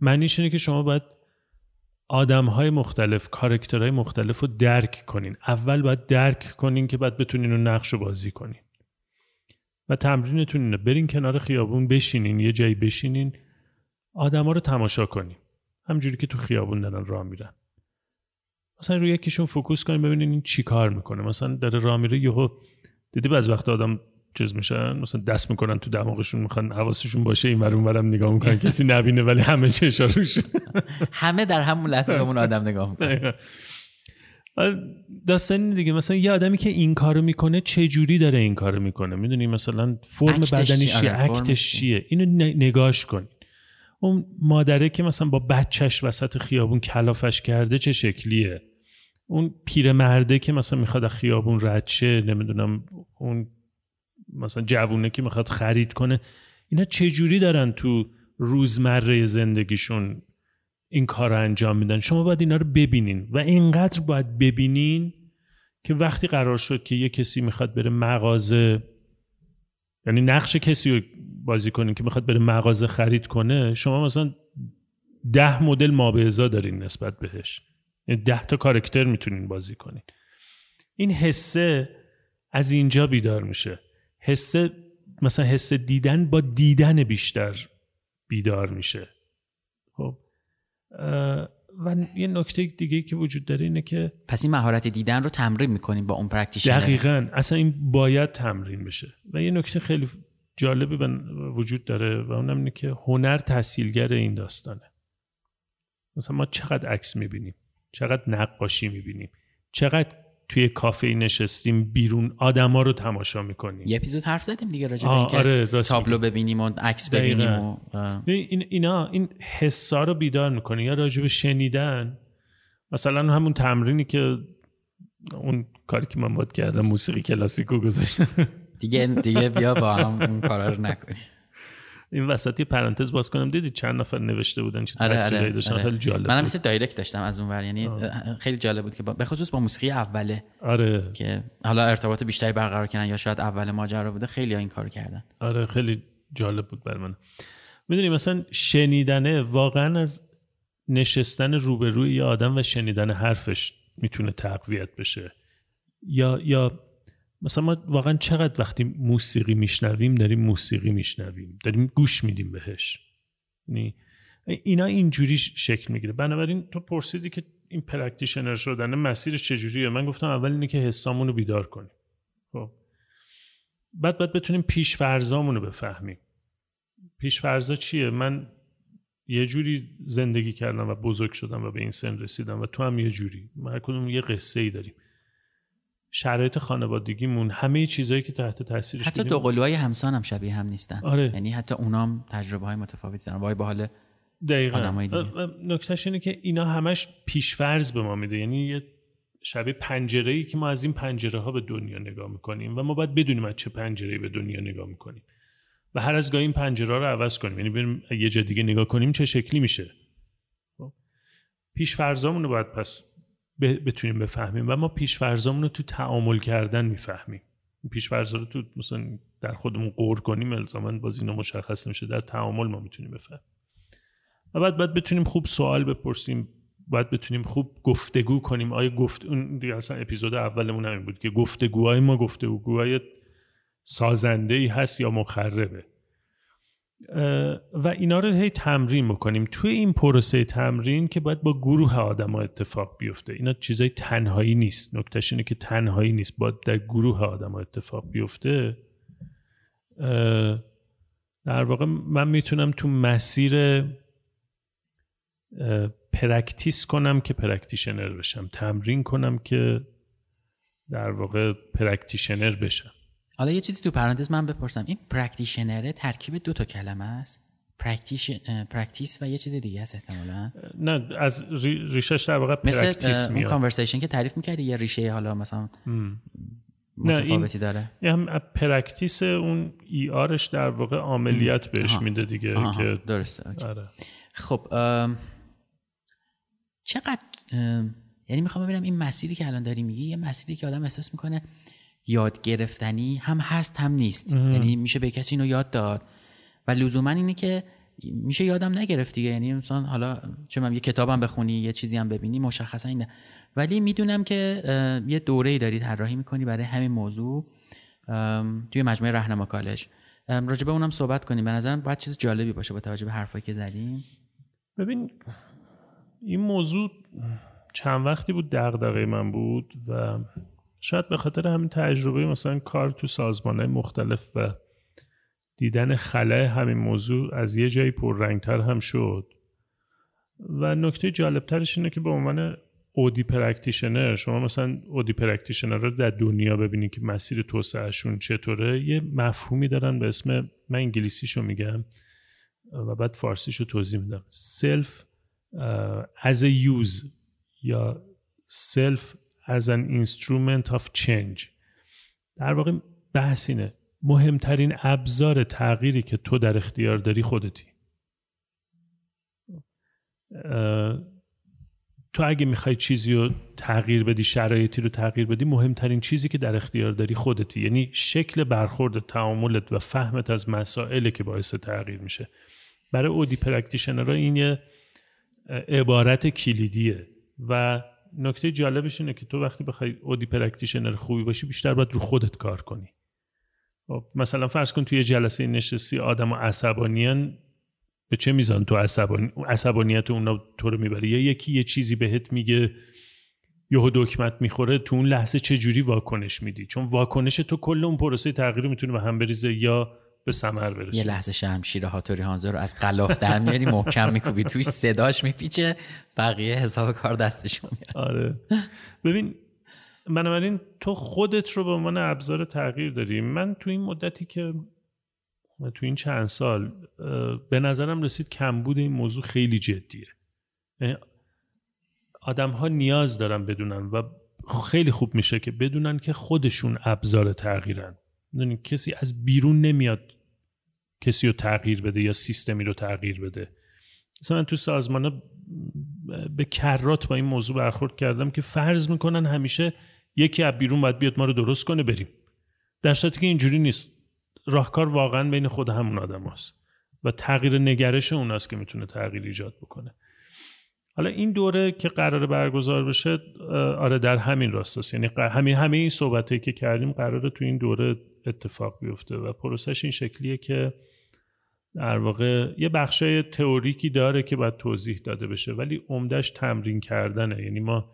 معنیش اینه که شما باید آدم های مختلف کارکترهای مختلف رو درک کنین. اول باید درک کنین که بعد بتونین اون نقش رو بازی کنین. و تمرینتون اینه. برین کنار خیابون بشینین یه جایی بشینین. آدما رو تماشا کنین. همجوری که تو خیابون دارن راه میرن. مثلا روی یکیشون فوکوس کنین ببینین این چی کار می‌کنه. مثلا داره راه میره یهو دیدی بعض وقت آدم چیز میشن. مثلا دست می‌کنن تو دماغشون می‌خوان حواسشون باشه این ورون ورم نگاه می‌کنن کسی نبینه ولی همه چشا روش همه در همون لحظه به اون آدم نگاه می‌کنن. داستان دیگه. مثلا یه آدمی که این کارو می‌کنه چه جوری داره این کارو می‌کنه؟ می‌دونی مثلا فرم بدنش چیه؟ اکتش چیه؟ اینو نگاش کن. اون مادره که مثلا با بچهش وسط خیابون کلافش کرده چه شکلیه؟ اون پیرمرده که مثلا می‌خواد خیابون رد شه نمی‌دونم اون مثلا جوونه که می‌خواد خرید کنه اینا چجوری دارن تو روزمره زندگیشون این کار رو انجام میدن؟ شما باید اینا رو ببینین و اینقدر باید ببینین که وقتی قرار شد که یه کسی می‌خواد بره مغازه یعنی نقش کسی رو بازی کنین که می‌خواد بره مغازه خرید کنه شما مثلا ده مدل مابعضا دارین نسبت بهش. یعنی ده تا کارکتر می‌تونین بازی کنین. این حسه از اینجا بیدار میشه. حس مثلا حس دیدن با دیدن بیشتر بیدار میشه. خب و یه نکته دیگه که وجود داره اینه که پس این مهارت دیدن رو تمرین می‌کنیم با اون practitioner. دقیقا اصلا این باید تمرین بشه. و یه نکته خیلی جالبی وجود داره و اونم اینه که هنر تسهیلگر این داستانه. مثلا ما چقدر عکس می‌بینیم چقدر نقاشی می‌بینیم چقدر توی کافه نشستیم بیرون آدما رو تماشا می‌کنیم. یه اپیزود حرف زدیم دیگه راجع به اینکه آره، تابلو ببینیم و عکس ببینیم. و این اینا این حسا رو بیدار می‌کنه. یا راجع به شنیدن مثلا همون تمرینی که اون کاری که من باید کردم موسیقی کلاسیکو گذاشتم. دیگه دیگه بیا با هم اون کارا رو نکنیم. این وسط یه پرانتز باز کنم. دیدی چند نفر نوشته بودن چه آره آره, داشتن؟ آره. خیلی جالب منم. مثل دایرکت داشتم از اون ور. یعنی خیلی جالب بود که به خصوص با موسیقی اوله. آره. که حالا ارتباط بیشتری برقرار کردن یا شاید اول ماجرا بوده خیلی ها این کارو کردن. آره خیلی جالب بود بر من. می‌دونی مثلا شنیدنه واقعا از نشستن روبروی یه آدم و شنیدن حرفش می‌تونه تقویت بشه. یا یا مثلا ما واقعا چقدر وقتی موسیقی میشنویم داریم موسیقی میشنویم داریم گوش میدیم بهش. یعنی اینا اینجوری شکل می‌گیره. بنابراین تو پرسیدی که این practitioner شدن مسیرش چجوریه؟ من گفتم اول اینه که حسامون رو بیدار کنیم. خب. بعد باید بتونیم پیش رو بفهمیم. پیش فرضا چیه؟ من یه جوری زندگی کردم و بزرگ شدم و به این سن رسیدم و تو هم یه جوری. ما هر کدوم یه قصه ای داریم. شرایط خانوادگیمون همه چیزهایی که تحت تاثیرش حتی دو قلوهای همسان هم شبیه هم نیستن. آره. یعنی حتی اونام تجربه های متفاوتی دارن. وای باحال دقیقا. نکتهش اینه که اینا همش پیشفرض به ما میده. یعنی یه شبیه پنجره ای که ما از این پنجره ها به دنیا نگاه می‌کنیم و ما باید بدونیم از چه پنجره به دنیا نگاه می‌کنیم. و هر از گاهی این پنجره رو عوض کنیم. یعنی بریم یه جا دیگه نگاه کنیم چه شکلی میشه. خب. پیشفرضامون رو باید پس بتونیم بفهمیم. و ما پیشفرضامون رو تو تعامل کردن می‌فهمیم. این پیشفرضا رو تو مثلا در خودمون قور کنیم الزاما باز اینا مشخص نمیشه. در تعامل ما می‌تونیم بفهمیم. و بعد باید بتونیم خوب سوال بپرسیم. باید بتونیم خوب گفتگو کنیم. آیا گفت اون دیگه اصلا اپیزود اولمون همین بود که گفتگوهای ما گفتگوهای سازنده ای هست یا مخربه؟ و اینا رو هی تمرین بکنیم. توی این پروسه تمرین که باید با گروه آدم ها اتفاق بیفته. اینا چیزای تنهایی نیست. نکتهش اینه که تنهایی نیست. باید در گروه آدم ها اتفاق بیفته. در واقع من می‌تونم تو مسیر practice کنم که practitioner بشم. تمرین کنم که در واقع practitioner بشم. حالا یه چیزی تو پرانتز من بپرسم. این practitioner ه ترکیب دو تا کلمه است؟ practi- practice و یه چیز دیگه هست احتمالاً. نه از ری- ریشش در واقع مثل practice اه، اون conversation که تعریف می‌کردی یه ریشه حالا مثلا متفاوتی داره. یه هم practice اون ER ش در واقع عملیت بهش. میده دیگه آها، که درسته. آره. خب چقدر یعنی می‌خوام ببینم این مسیری که الان داری میگی یه مسیری که آدم احساس می‌کنه یاد گرفتنی هم هست هم نیست. یعنی میشه به کسی اینو یاد داد. و لزوما اینه که میشه یادم نگرفت دیگه. یعنی مثلا حالا چه من یه کتابم بخونی یه چیزی هم ببینی مشخصا اینه. ولی می‌دونم که یه دوره ای داری طراحی می‌کنی برای همین موضوع توی مجموعه رهنما کالج. راجع به اونم صحبت کنیم. به نظرم باید چیز جالبی باشه با توجه به حرفایی که زدیم. ببین این موضوع چند وقتی بود؟ دغدغه من بود و شاید به خاطر همین تجربه مثلا کار تو سازمان مختلف و دیدن خلای همین موضوع از یه جایی پررنگتر هم شد. و نکته جالبترش اینه که به عنوان OD practitioner شما مثلا OD practitioner رو در دنیا ببینید که مسیر توسعهشون چطوره یه مفهومی دارن به اسم من انگلیسیشو میگم و بعد فارسیشو توضیح میدم. self a use یا self as an instrument of change. در واقع بحث اینه. مهمترین ابزار تغییری که تو در اختیار داری خودتی. تو اگه می‌خوای چیزی رو تغییر بدی شرایطی رو تغییر بدی مهمترین چیزی که در اختیار داری خودتی. یعنی شکل برخورد تعاملت و فهمت از مسائله که باعث تغییر میشه. برای OD practitioner ها این یه عبارت کلیدیه و نکته جالبش اینه که تو وقتی بخوای OD practitioner خوبی باشی بیشتر باید رو خودت کار کنی. خب، مثلا فرض کن توی جلسه نشستی آدم و عصبانیان به چه میزان تو عصبانی... عصبانیت اونا تو رو می‌بره؟ یا یکی یه چیزی بهت میگه یهو دکمت می‌خوره تو اون لحظه چه جوری واکنش میدی؟ چون واکنش تو کل اون پروسه تغییر می‌تونه به هم بریزه یا به ثمر برسه یه لحظه شمشیر هاتوری هانزو رو از قلاف در میاری محکم میکوبی توش صداش میپیچه بقیه حساب کار دستشون میاد. آره. ببین بنابراین تو خودت رو به عنوان ابزار تغییر داری. من تو این مدتی که تو این چند سال به نظرم رسید کمبود این موضوع خیلی جدیه. آدم ها نیاز دارن بدونن و خیلی خوب میشه که بدونن که خودشون ابزار تغییرن. کسی از بیرون نمیاد کسی رو تغییر بده یا سیستمی رو تغییر بده. مثلا تو سازمان به کرات با این موضوع برخورد کردم که فرض می‌کنن همیشه یکی از بیرون باید بیاد ما رو درست کنه بریم. در صورتی که اینجوری نیست. راهکار واقعا بین خود همون آدم هست. و تغییر نگرش اوناست که می‌تونه تغییر ایجاد بکنه. حالا این دوره که قرار برگزار بشه آره در همین راست یعنی همین همه این صحبت که کردیم قراره تو این دوره اتفاق بیفته و پروسش این شکلیه که در واقع یه بخشای تئوریکی داره که باید توضیح داده بشه ولی عمدهش تمرین کردنه. یعنی ما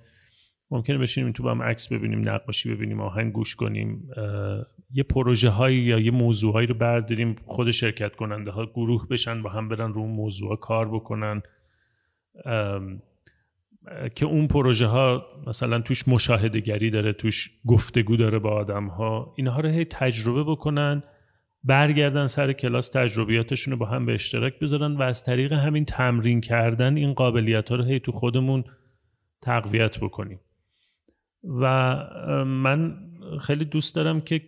ممکنه بشینیم تو هم عکس ببینیم نقاشی ببینیم آهنگ گوش کنیم یه پروژه هایی یا یه موضوع هایی رو برداریم خود شرکت کننده ها گروه بشن با هم برن رو اون موضوع کار بکنن. که اون پروژه ها مثلا توش مشاهده گری داره توش گفتگو داره با آدم ها اینها رو هی تجربه بکنن. برگردن سر کلاس تجربیاتشون رو با هم به اشتراک بذارن و از طریق همین تمرین کردن این قابلیت ها رو هی تو خودمون تقویت بکنیم. و من خیلی دوست دارم که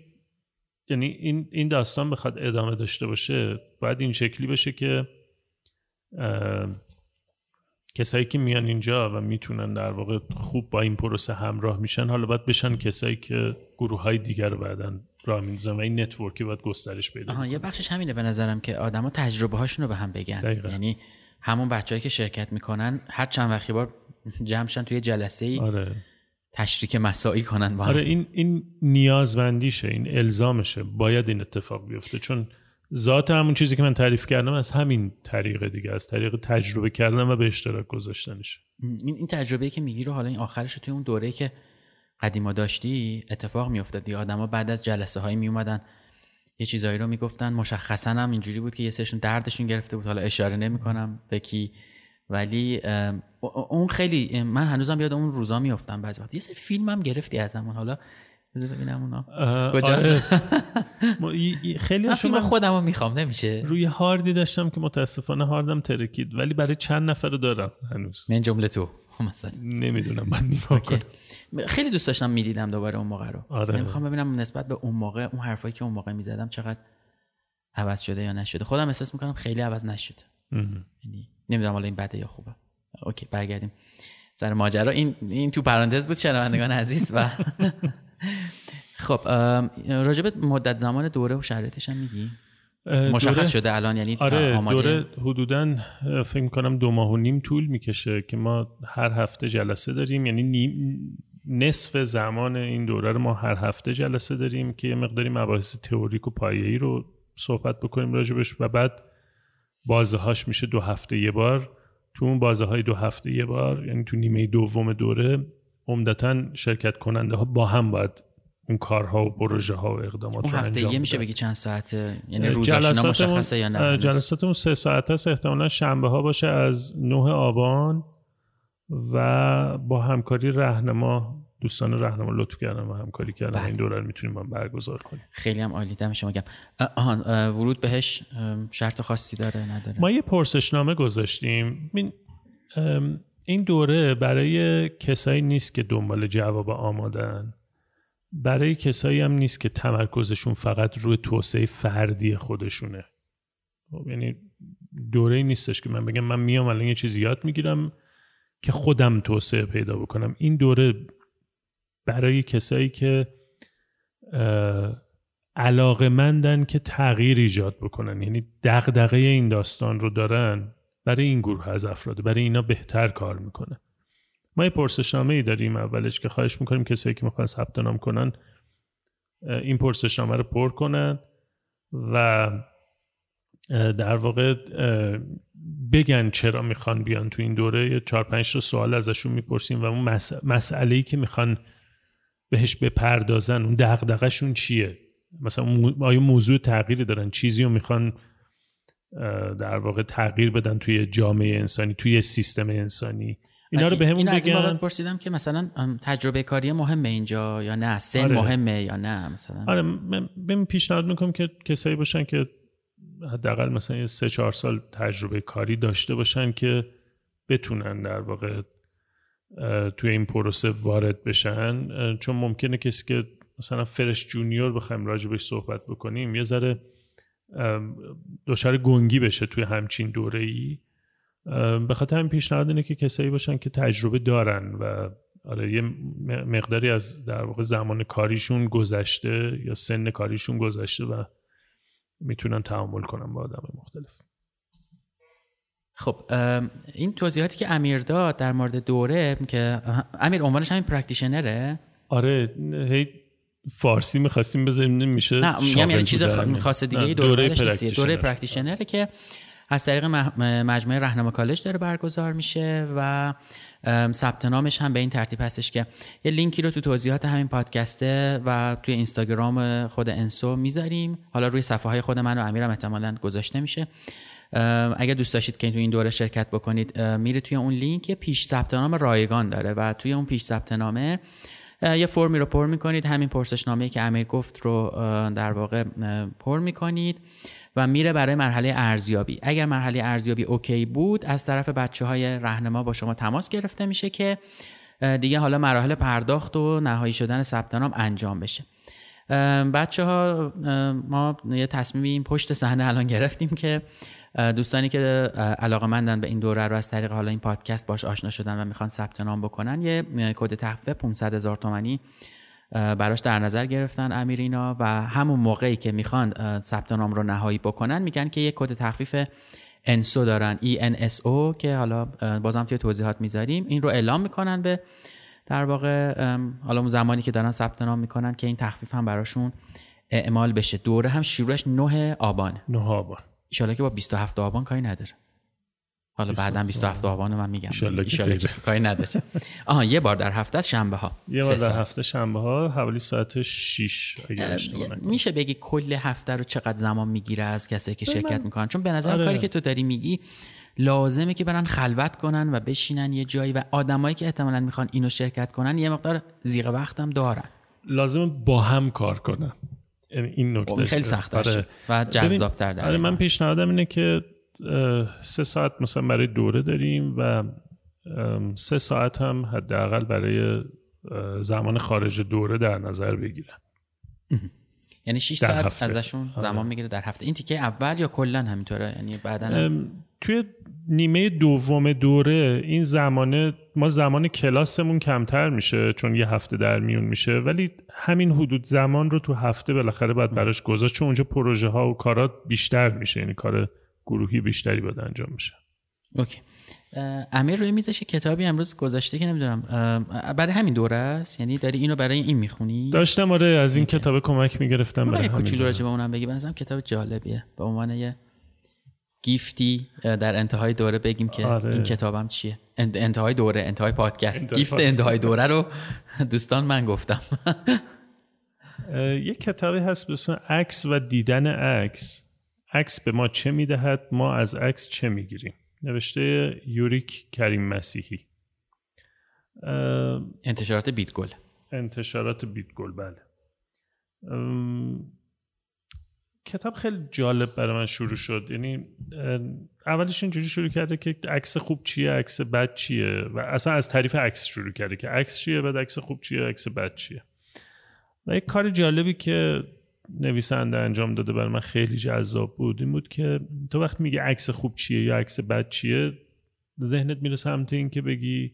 یعنی این این داستان بخواد ادامه داشته باشه باید این شکلی بشه که کسایی که میان اینجا و می‌تونن در واقع خوب با این پروسه همراه میشن حالا باید بشن کسایی که گروه های دیگر رو بعدن راه میندازن و این نتورکی باید گسترش پیدا آها یه بخشش همینه به نظرم که آدما تجربه هاشون رو به هم بگن دقیقا. یعنی همون بچههایی که شرکت می‌کنن هر چند وقتی بار جمعشن توی جلسه ای آره. تشریک مساعی کنن با آره این این نیازمندیشه این الزامشه باید این اتفاق بیفته چون ذات همون چیزی که من تعریف کردم از همین طریق دیگه از طریق تجربه کردن و به اشتراک گذاشتنش. این این تجربه که میگی رو حالا این آخرش توی اون دوره که قدیما داشتی اتفاق میافتاد. دیگه آدما بعد از جلسه می اومدن یه چیزایی رو می‌گفتن. مشخصا هم اینجوری بود که یه سرشون دردشون گرفته بود. حالا اشاره نمی‌کنم به کی. ولی اون خیلی من هنوزم یاد اون روزا میافتم بعضی وقت. یه سری فیلم هم گرفتی از همون حالا بذار ببینم اونا کجاست. خیلی شما خودمو می‌خوام نمیشه. روی هاردی داشتم که متاسفانه هاردم ترکید ولی برای چند نفر رو دارم هنوز. من جمله تو مثلا. نمی‌دونم من نگاه خیلی دوست داشتم می‌دیدم دوباره اون موقع رو. آره. می‌خوام ببینم نسبت به اون موقع اون حرفایی که اون موقع می‌زدم چقدر عوض شده یا نشده. خودم احساس می‌کنم خیلی عوض نشده یعنی نمی‌دونم حالا این بده یا خوبه. اوکی برگردیم سر ماجرا. این این تو پرانتز بود شنوندگان عزیز و خب راجب مدت زمان دوره و شرایطش هم میگی؟ مشخص شده الان یعنی آره دوره حدودا فکر کنم دو ماه و نیم طول می‌کشه که ما هر هفته جلسه داریم. یعنی نیم نصف زمان این دوره رو ما هر هفته جلسه داریم که یه مقداری مباحث تئوریک و پایه‌ای رو صحبت بکنیم راجبش و بعد بازه هاش میشه دو هفته یه بار. تو اون بازه های دو هفته یه بار یعنی تو نیمه دوم دوره عمدتا شرکت کننده ها با هم باید اون کارها و پروژه ها و اقدامات اون هفته یه میشه بگی چند ساعته؟ یعنی روزاشون مشخصه یا نه؟ جلساتمون سه ساعت هست احتمالا شنبه ها باشه از 9 آبان و با همکاری رهنما دوستان رهنما لطف کردن و همکاری کردن بله. این دوره رو می‌تونیم من برگزار کنیم. خیلی هم عالی دم شما گم آهان ورود بهش شرط خاصی داره نداره؟ ما یه پرسشنامه گذاشتیم. این دوره برای کسایی نیست که دنبال جواب آمادن. برای کسایی هم نیست که تمرکزشون فقط روی توسعه فردی خودشونه. خب، یعنی دوره نیستش که من بگم من میام الان یه چیزی یاد می‌گیرم که خودم توسعه پیدا بکنم. این دوره برای کسایی که علاقه مندن که تغییر ایجاد بکنن یعنی دغدغه این داستان رو دارن برای این گروه از افراد برای اینا بهتر کار می‌کنه. ما یه پرسشنامه ای داریم اولش که خواهش می‌کنیم کسایی که می‌خوان ثبت نام کنن این پرسشنامه رو پر کنن و در واقع بگن چرا می‌خوان بیان تو این دوره. یه چهار پنج تا سوال ازشون می‌پرسیم و اون مسئله ای که می‌خوان بهش بپردازن اون دغدغه‌شون چیه؟ مثلا آیا موضوع تغییری دارن؟ چیزی رو می‌خوان در واقع تغییر بدن توی جامعه انسانی توی سیستم انسانی. اینا رو بهمون این بگن. بابت پرسیدم که مثلا تجربه کاری مهمه اینجا یا نه؟ سن آره. مهمه یا نه مثلا؟ آره من پیشنهاد می‌کنم که کسایی باشن که حداقل مثلا یه سه چهار سال تجربه کاری داشته باشن که بتونن در واقع توی این پروسه وارد بشن. چون ممکنه کسی که مثلا فرش جونیور بخوایم راجبش صحبت بکنیم یه ذره دچار گنگی بشه توی همچین دوره ای به خاطر همین پیشنهاد اینه که کسایی باشن که تجربه دارن و آره یه مقداری از در واقع زمان کاریشون گذشته یا سن کاریشون گذشته و می‌تونن تعامل کنن با آدم مختلف. خب این توضیحاتی که امیر داد در مورد دوره که امیر عنوانش همین practitioner ه؟ آره هی فارسی می‌خواستیم بذاریم نمیشه نه میگم شاغل یعنی چیز خاص دیگه نه، دوره, دوره دوره, دوره پرکتیشنر. پرکتیشنره که از طریق مجموعه رهنما کالج داره برگزار میشه و ثبت نامش هم به این ترتیب هستش که یه لینکی رو تو توضیحات همین پادکسته و توی اینستاگرام خود انسو می‌ذاریم. حالا روی صفحه های خود من و امیرم احتمالاً گذاشته میشه. اگر دوست داشتید که تو این دوره شرکت بکنید میرید توی اون لینک یه پیش ثبت نام رایگان داره و توی اون پیش ثبت نامه یه فرمی رو پر می‌کنید. همین پرسشنامه که امیر گفت رو در واقع پر می‌کنید. و میره برای مرحله ارزیابی. اگر مرحله ارزیابی OK بود از طرف بچه های رهنما با شما تماس گرفته میشه که دیگه حالا مراحل پرداخت و نهایی شدن ثبت نام انجام بشه. بچه ها ما یه تصمیمی پشت صحنه الان گرفتیم که دوستانی که علاقه مندن به این دوره رو از طریق حالا این پادکست باش آشنا شدن و می‌خوان ثبت نام بکنن یه کد تخفیف 500 هزار تومانی براش در نظر گرفتن امیرینا و همون موقعی که می‌خوان ثبت نام رو نهایی بکنن میگن که یه کد تخفیف انسو دارن ENSO که حالا بازم توی توضیحات می‌ذاریم. این رو اعلام می‌کنن به در واقع حالا اون زمانی که دارن ثبت نام می‌کنن که این تخفیف هم براشون اعمال بشه. دوره هم شروعش 9 آبانه. نهابان ایشالا که با 27 آبان کاری نداره. حالا بعدا 27 آبان من میگم. خیره. کاری نداره آها یه بار در هفته از شنبه ها. یه بار در. هفته شنبه ها حوالی ساعت 6 اگر اشتباه نکنم. میشه بگی کل هفته رو چقدر زمان می‌گیره از کسایی که شرکت می‌کنن؟ چون به نظر آره. کاری که تو داری میگی لازمه که برن خلوت کنن و بشینن یه جایی و آدمایی که احتمالا می‌خوان اینو شرکت کنن یه مقدار زیغ وقت هم دارن. لازم با هم کار کنن. این نکته. خیلی سخت‌تر شد و جذاب‌تر در آره من. پیشنهادم اینه که سه ساعت مثلا برای دوره داریم و سه ساعت هم حداقل برای زمان خارج دوره در نظر بگیرن. یعنی 6 در ساعت هفته. ازشون زمان می‌گیره در هفته. این تیکه اول یا کلا همینطوره؟ یعنی بعدا؟ توی نیمه دوم دوره این زمانه ما زمان کلاسمون کمتر میشه چون یه هفته در میون میشه ولی همین حدود زمان رو تو هفته بالاخره باید براش گذاشت چون اونجا پروژه ها و کارات بیشتر میشه یعنی کار گروهی بیشتری باید انجام میشه اوکی. امیر روی میزش کتابی امروز گذاشته که نمی‌دونم برای همین دوره است؟ یعنی داری اینو برای این می‌خونی؟ داشتم آره از این کتاب کمک می‌گرفتم برای همین کوچولو. راجع به اونم بگی. به نظرم کتاب جالبیه. به عنوان یه گیفتی در انتهای دوره بگیم که آره. این کتابم چیه. انت- انتهای دوره انتهای پادکست. انتهای گیفت. انتهای دوره رو دوستان من گفتم. یه کتابی هست به اسم عکس و دیدن عکس. عکس به ما چه می‌دهد ما از عکس چه می‌گیریم؟ نوشته یوریک کریم مسیحی. انتشارات بیتگل. انتشارات بیتگل بله. کتاب خیلی جالب برای من شروع شد. یعنی اولش اینجوری شروع کرده که عکس خوب چیه عکس بد چیه؟ و اصلا از تعریف عکس شروع کرده که عکس چیه بعد عکس خوب چیه عکس بد چیه. و یک کار جالبی که نویسنده انجام داده برای من خیلی جذاب بود. این بود که تو وقتی میگه عکس خوب چیه یا عکس بد چیه ذهنت میره سمت این که بگی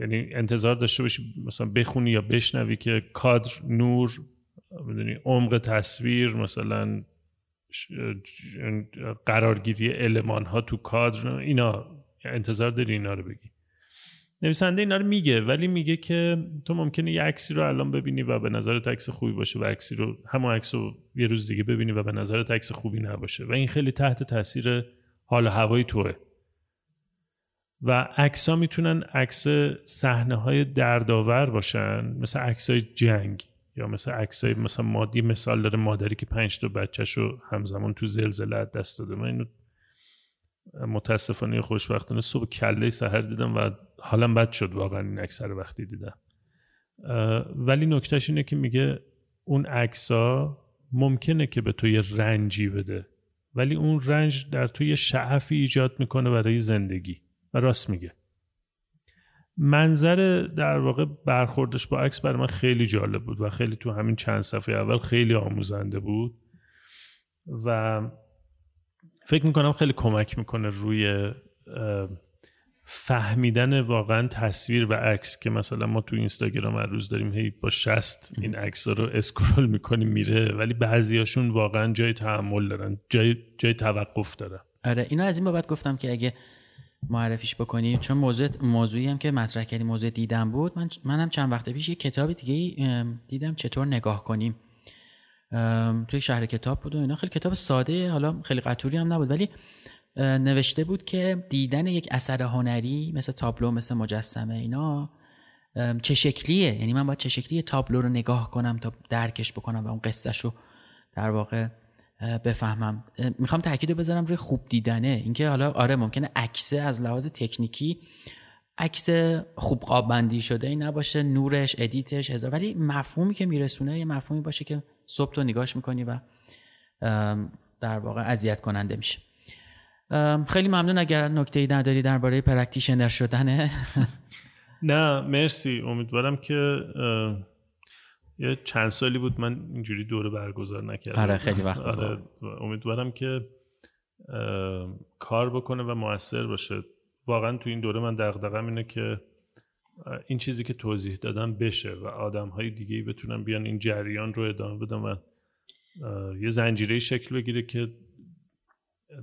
یعنی انتظار داشته باشی مثلا بخونی یا بشنوی که کادر نور می‌دونی عمق تصویر مثلا قرارگیری المان ها تو کادر اینا انتظار داری اینا رو بگی. نویسنده اینا رو میگه ولی میگه که تو ممکنه یه عکسی رو الان ببینی و به نظرت عکس خوبی باشه و عکسی رو همون عکس رو یه روز دیگه ببینی و به نظرت عکس خوبی نباشه. و این خیلی تحت تاثیر حال و هوای توه. و عکس ها می‌تونن عکس صحنه های دردآور باشن مثل عکس های جنگ یا مثل عکس های مثلا مادی مثال داره مادری که پنج تا بچهش رو همزمان تو زلزله دست داده. من اینو متاسفانه خوشبختانه صبح کله سحر دیدم و حالا بد شد واقعا این اکثر وقتی دیدم. ولی نکتهش اینه که میگه اون عکسا ممکنه که به تو رنجی بده ولی اون رنج در تو یه شعفی ایجاد می‌کنه برای زندگی. و راست میگه. منظر در واقع برخوردش با عکس برای من خیلی جالب بود و خیلی تو همین چند صفحه اول خیلی آموزنده بود و فکر می‌کنم خیلی کمک می‌کنه روی فهمیدن واقعا تصویر و عکس که مثلا ما تو اینستاگرام هر روز داریم هی با شست این عکس رو اسکرول می‌کنیم میره. ولی بعضیاشون واقعا جای تحمل دارن جای, جای توقف دارن. آره اینو از این بابت گفتم که اگه معرفیش بکنی چون موضوع موضوعی هم که مطرح کردی موضوع دیدم بود من منم چند وقت پیش یه کتاب دیگه دیدم چطور نگاه کنیم. توی شهر کتاب بود و اینا. خیلی کتاب ساده حالا خیلی قطوری هم نبود ولی نوشته بود که دیدن یک اثر هنری مثل تابلو مثل مجسمه اینا چه شکلیه؟ یعنی من باید چه شکلی تابلو رو نگاه کنم تا درکش بکنم و اون قصهش رو در واقع بفهمم. می‌خوام تاکید بذارم روی خوب دیدنه. اینکه حالا آره ممکنه عکسه از لحاظ تکنیکی عکس خوب قاب بندی شده ای نباشه نورش ادیتش هزار. ولی مفهومی که میرسونه یه مفهومی باشه که صبح تو نگاش می‌کنی و در واقع اذیت کننده میشه. خیلی ممنون اگر نکته ای نداری درباره practitioner شدنه. نه مرسی. امیدوارم که یه چند سالی بود من اینجوری دوره برگزار نکردم. آره خیلی وقت آره امیدوارم که کار بکنه و موثر باشه. واقعا تو این دوره من دغدغم اینه که این چیزی که توضیح دادم بشه و آدم های دیگه بتونن بیان این جریان رو ادامه بدن و یه زنجیره شکل بگیره که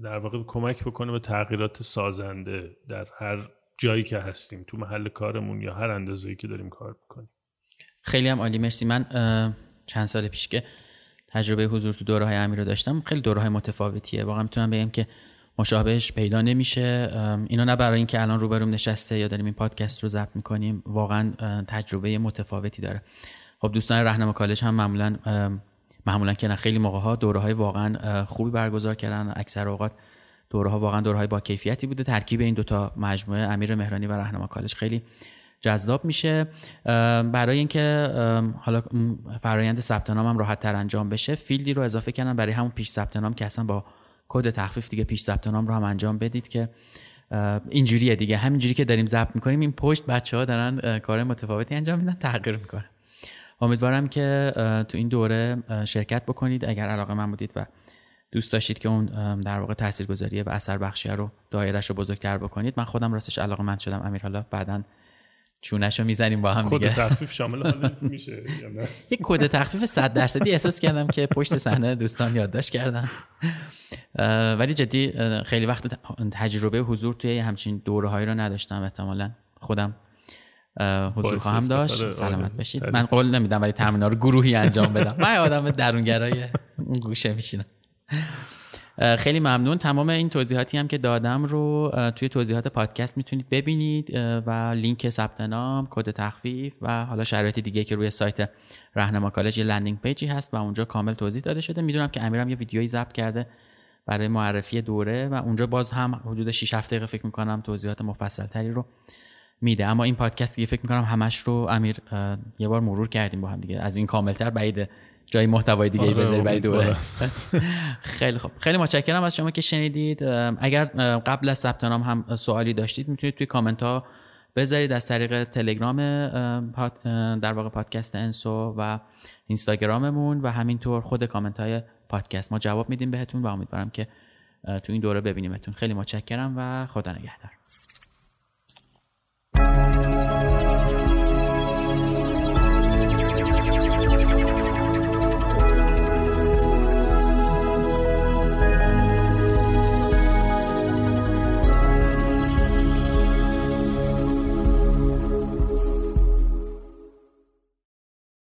در واقع کمک بکنه به تغییرات سازنده در هر جایی که هستیم تو محل کارمون یا هر اندازه‌ای که داریم کار می‌کنیم. خیلی هم عالی مرسی. من چند سال پیش که تجربه حضور تو دوره های امیر رو داشتم خیلی دوره های متفاوتیه. واقعا می‌تونم بگم که مشابهش پیدا نمیشه. اینا نه برای اینکه الان روبروم نشسته یا داریم این پادکست رو ضبط می‌کنیم واقعا تجربه متفاوتی داره. خب دوستان رهنما کالج هم معمولا معمولا که خیلی موقع ها دوره های واقعا خوبی برگزار کردن. اکثر اوقات دوره ها واقعا دوره های با کیفیتی بوده. ترکیب این دوتا مجموعه امیر مهرانی و رهنما کالج خیلی جذاب میشه. برای اینکه حالا فرایند ثبت نام هم راحت تر انجام بشه فیلدی رو اضافه کردن برای همون پیش ثبت نام که اصلا با کد تخفیف دیگه پیش ثبت نام رو هم انجام بدید که اینجوریه دیگه. همینجوری که داریم ضبط می‌کنیم این پشت بچه ها دارن کار متفاوتی انجام میدن تغییر می‌کنه. امیدوارم که تو این دوره شرکت بکنید اگر علاقه من بودید و دوست داشتید که اون در واقع تاثیرگذاریه و اثر بخشیه رو دایرش رو بزرگتر بکنید. من خودم راستش علاقه من شدم. امیر حالا بعدا چونش رو می‌زنیم با هم دیگه. کد تخفیف شامل میشه یک کد تخفیف 100 درصدی احساس کردم که پشت صحنه دوستان یادداشت کردن ولی جدی خیلی وقت تجربه حضور توی همچین دوره هایی رو نداشتم. احتمالا خودم حضور خواهم داشت. آره. سلامت باشید. من قول نمیدم ولی تمرین رو گروهی انجام بدم. من آدم درونگرای اون گوشه میشینم. خیلی ممنون. تمام این توضیحاتی هم که دادم رو توی توضیحات پادکست می‌تونید ببینید و لینک ثبت نام کد تخفیف و حالا شرایط دیگه که روی سایت رهنما کالج یه landing page ی هست و اونجا کامل توضیح داده شده. می‌دونم که امیرم یه ویدیویی ضبط کرده برای معرفی دوره و اونجا باز هم حدود 6 7 دقیقه فکر می‌کنم توضیحات مفصل تری رو میده. اما این پادکست دیگه فکر می‌کنم همش رو امیر یه بار مرور کردیم با هم دیگه. از این کاملتر بعیده جای محتوای دیگه آره، بذاری برای دوره. خیلی خوب. خیلی متشکرم از شما که شنیدید. اگر قبل از ثبت نام هم سوالی داشتید می‌تونید توی کامنت ها بذارید از طریق تلگرام در واقع پادکست انسو و اینستاگراممون و همینطور خود کامنت های پادکست. ما جواب میدیم بهتون و امیدوارم که تو این دوره ببینیمتون. خیلی متشکرم و خدا نگهدار.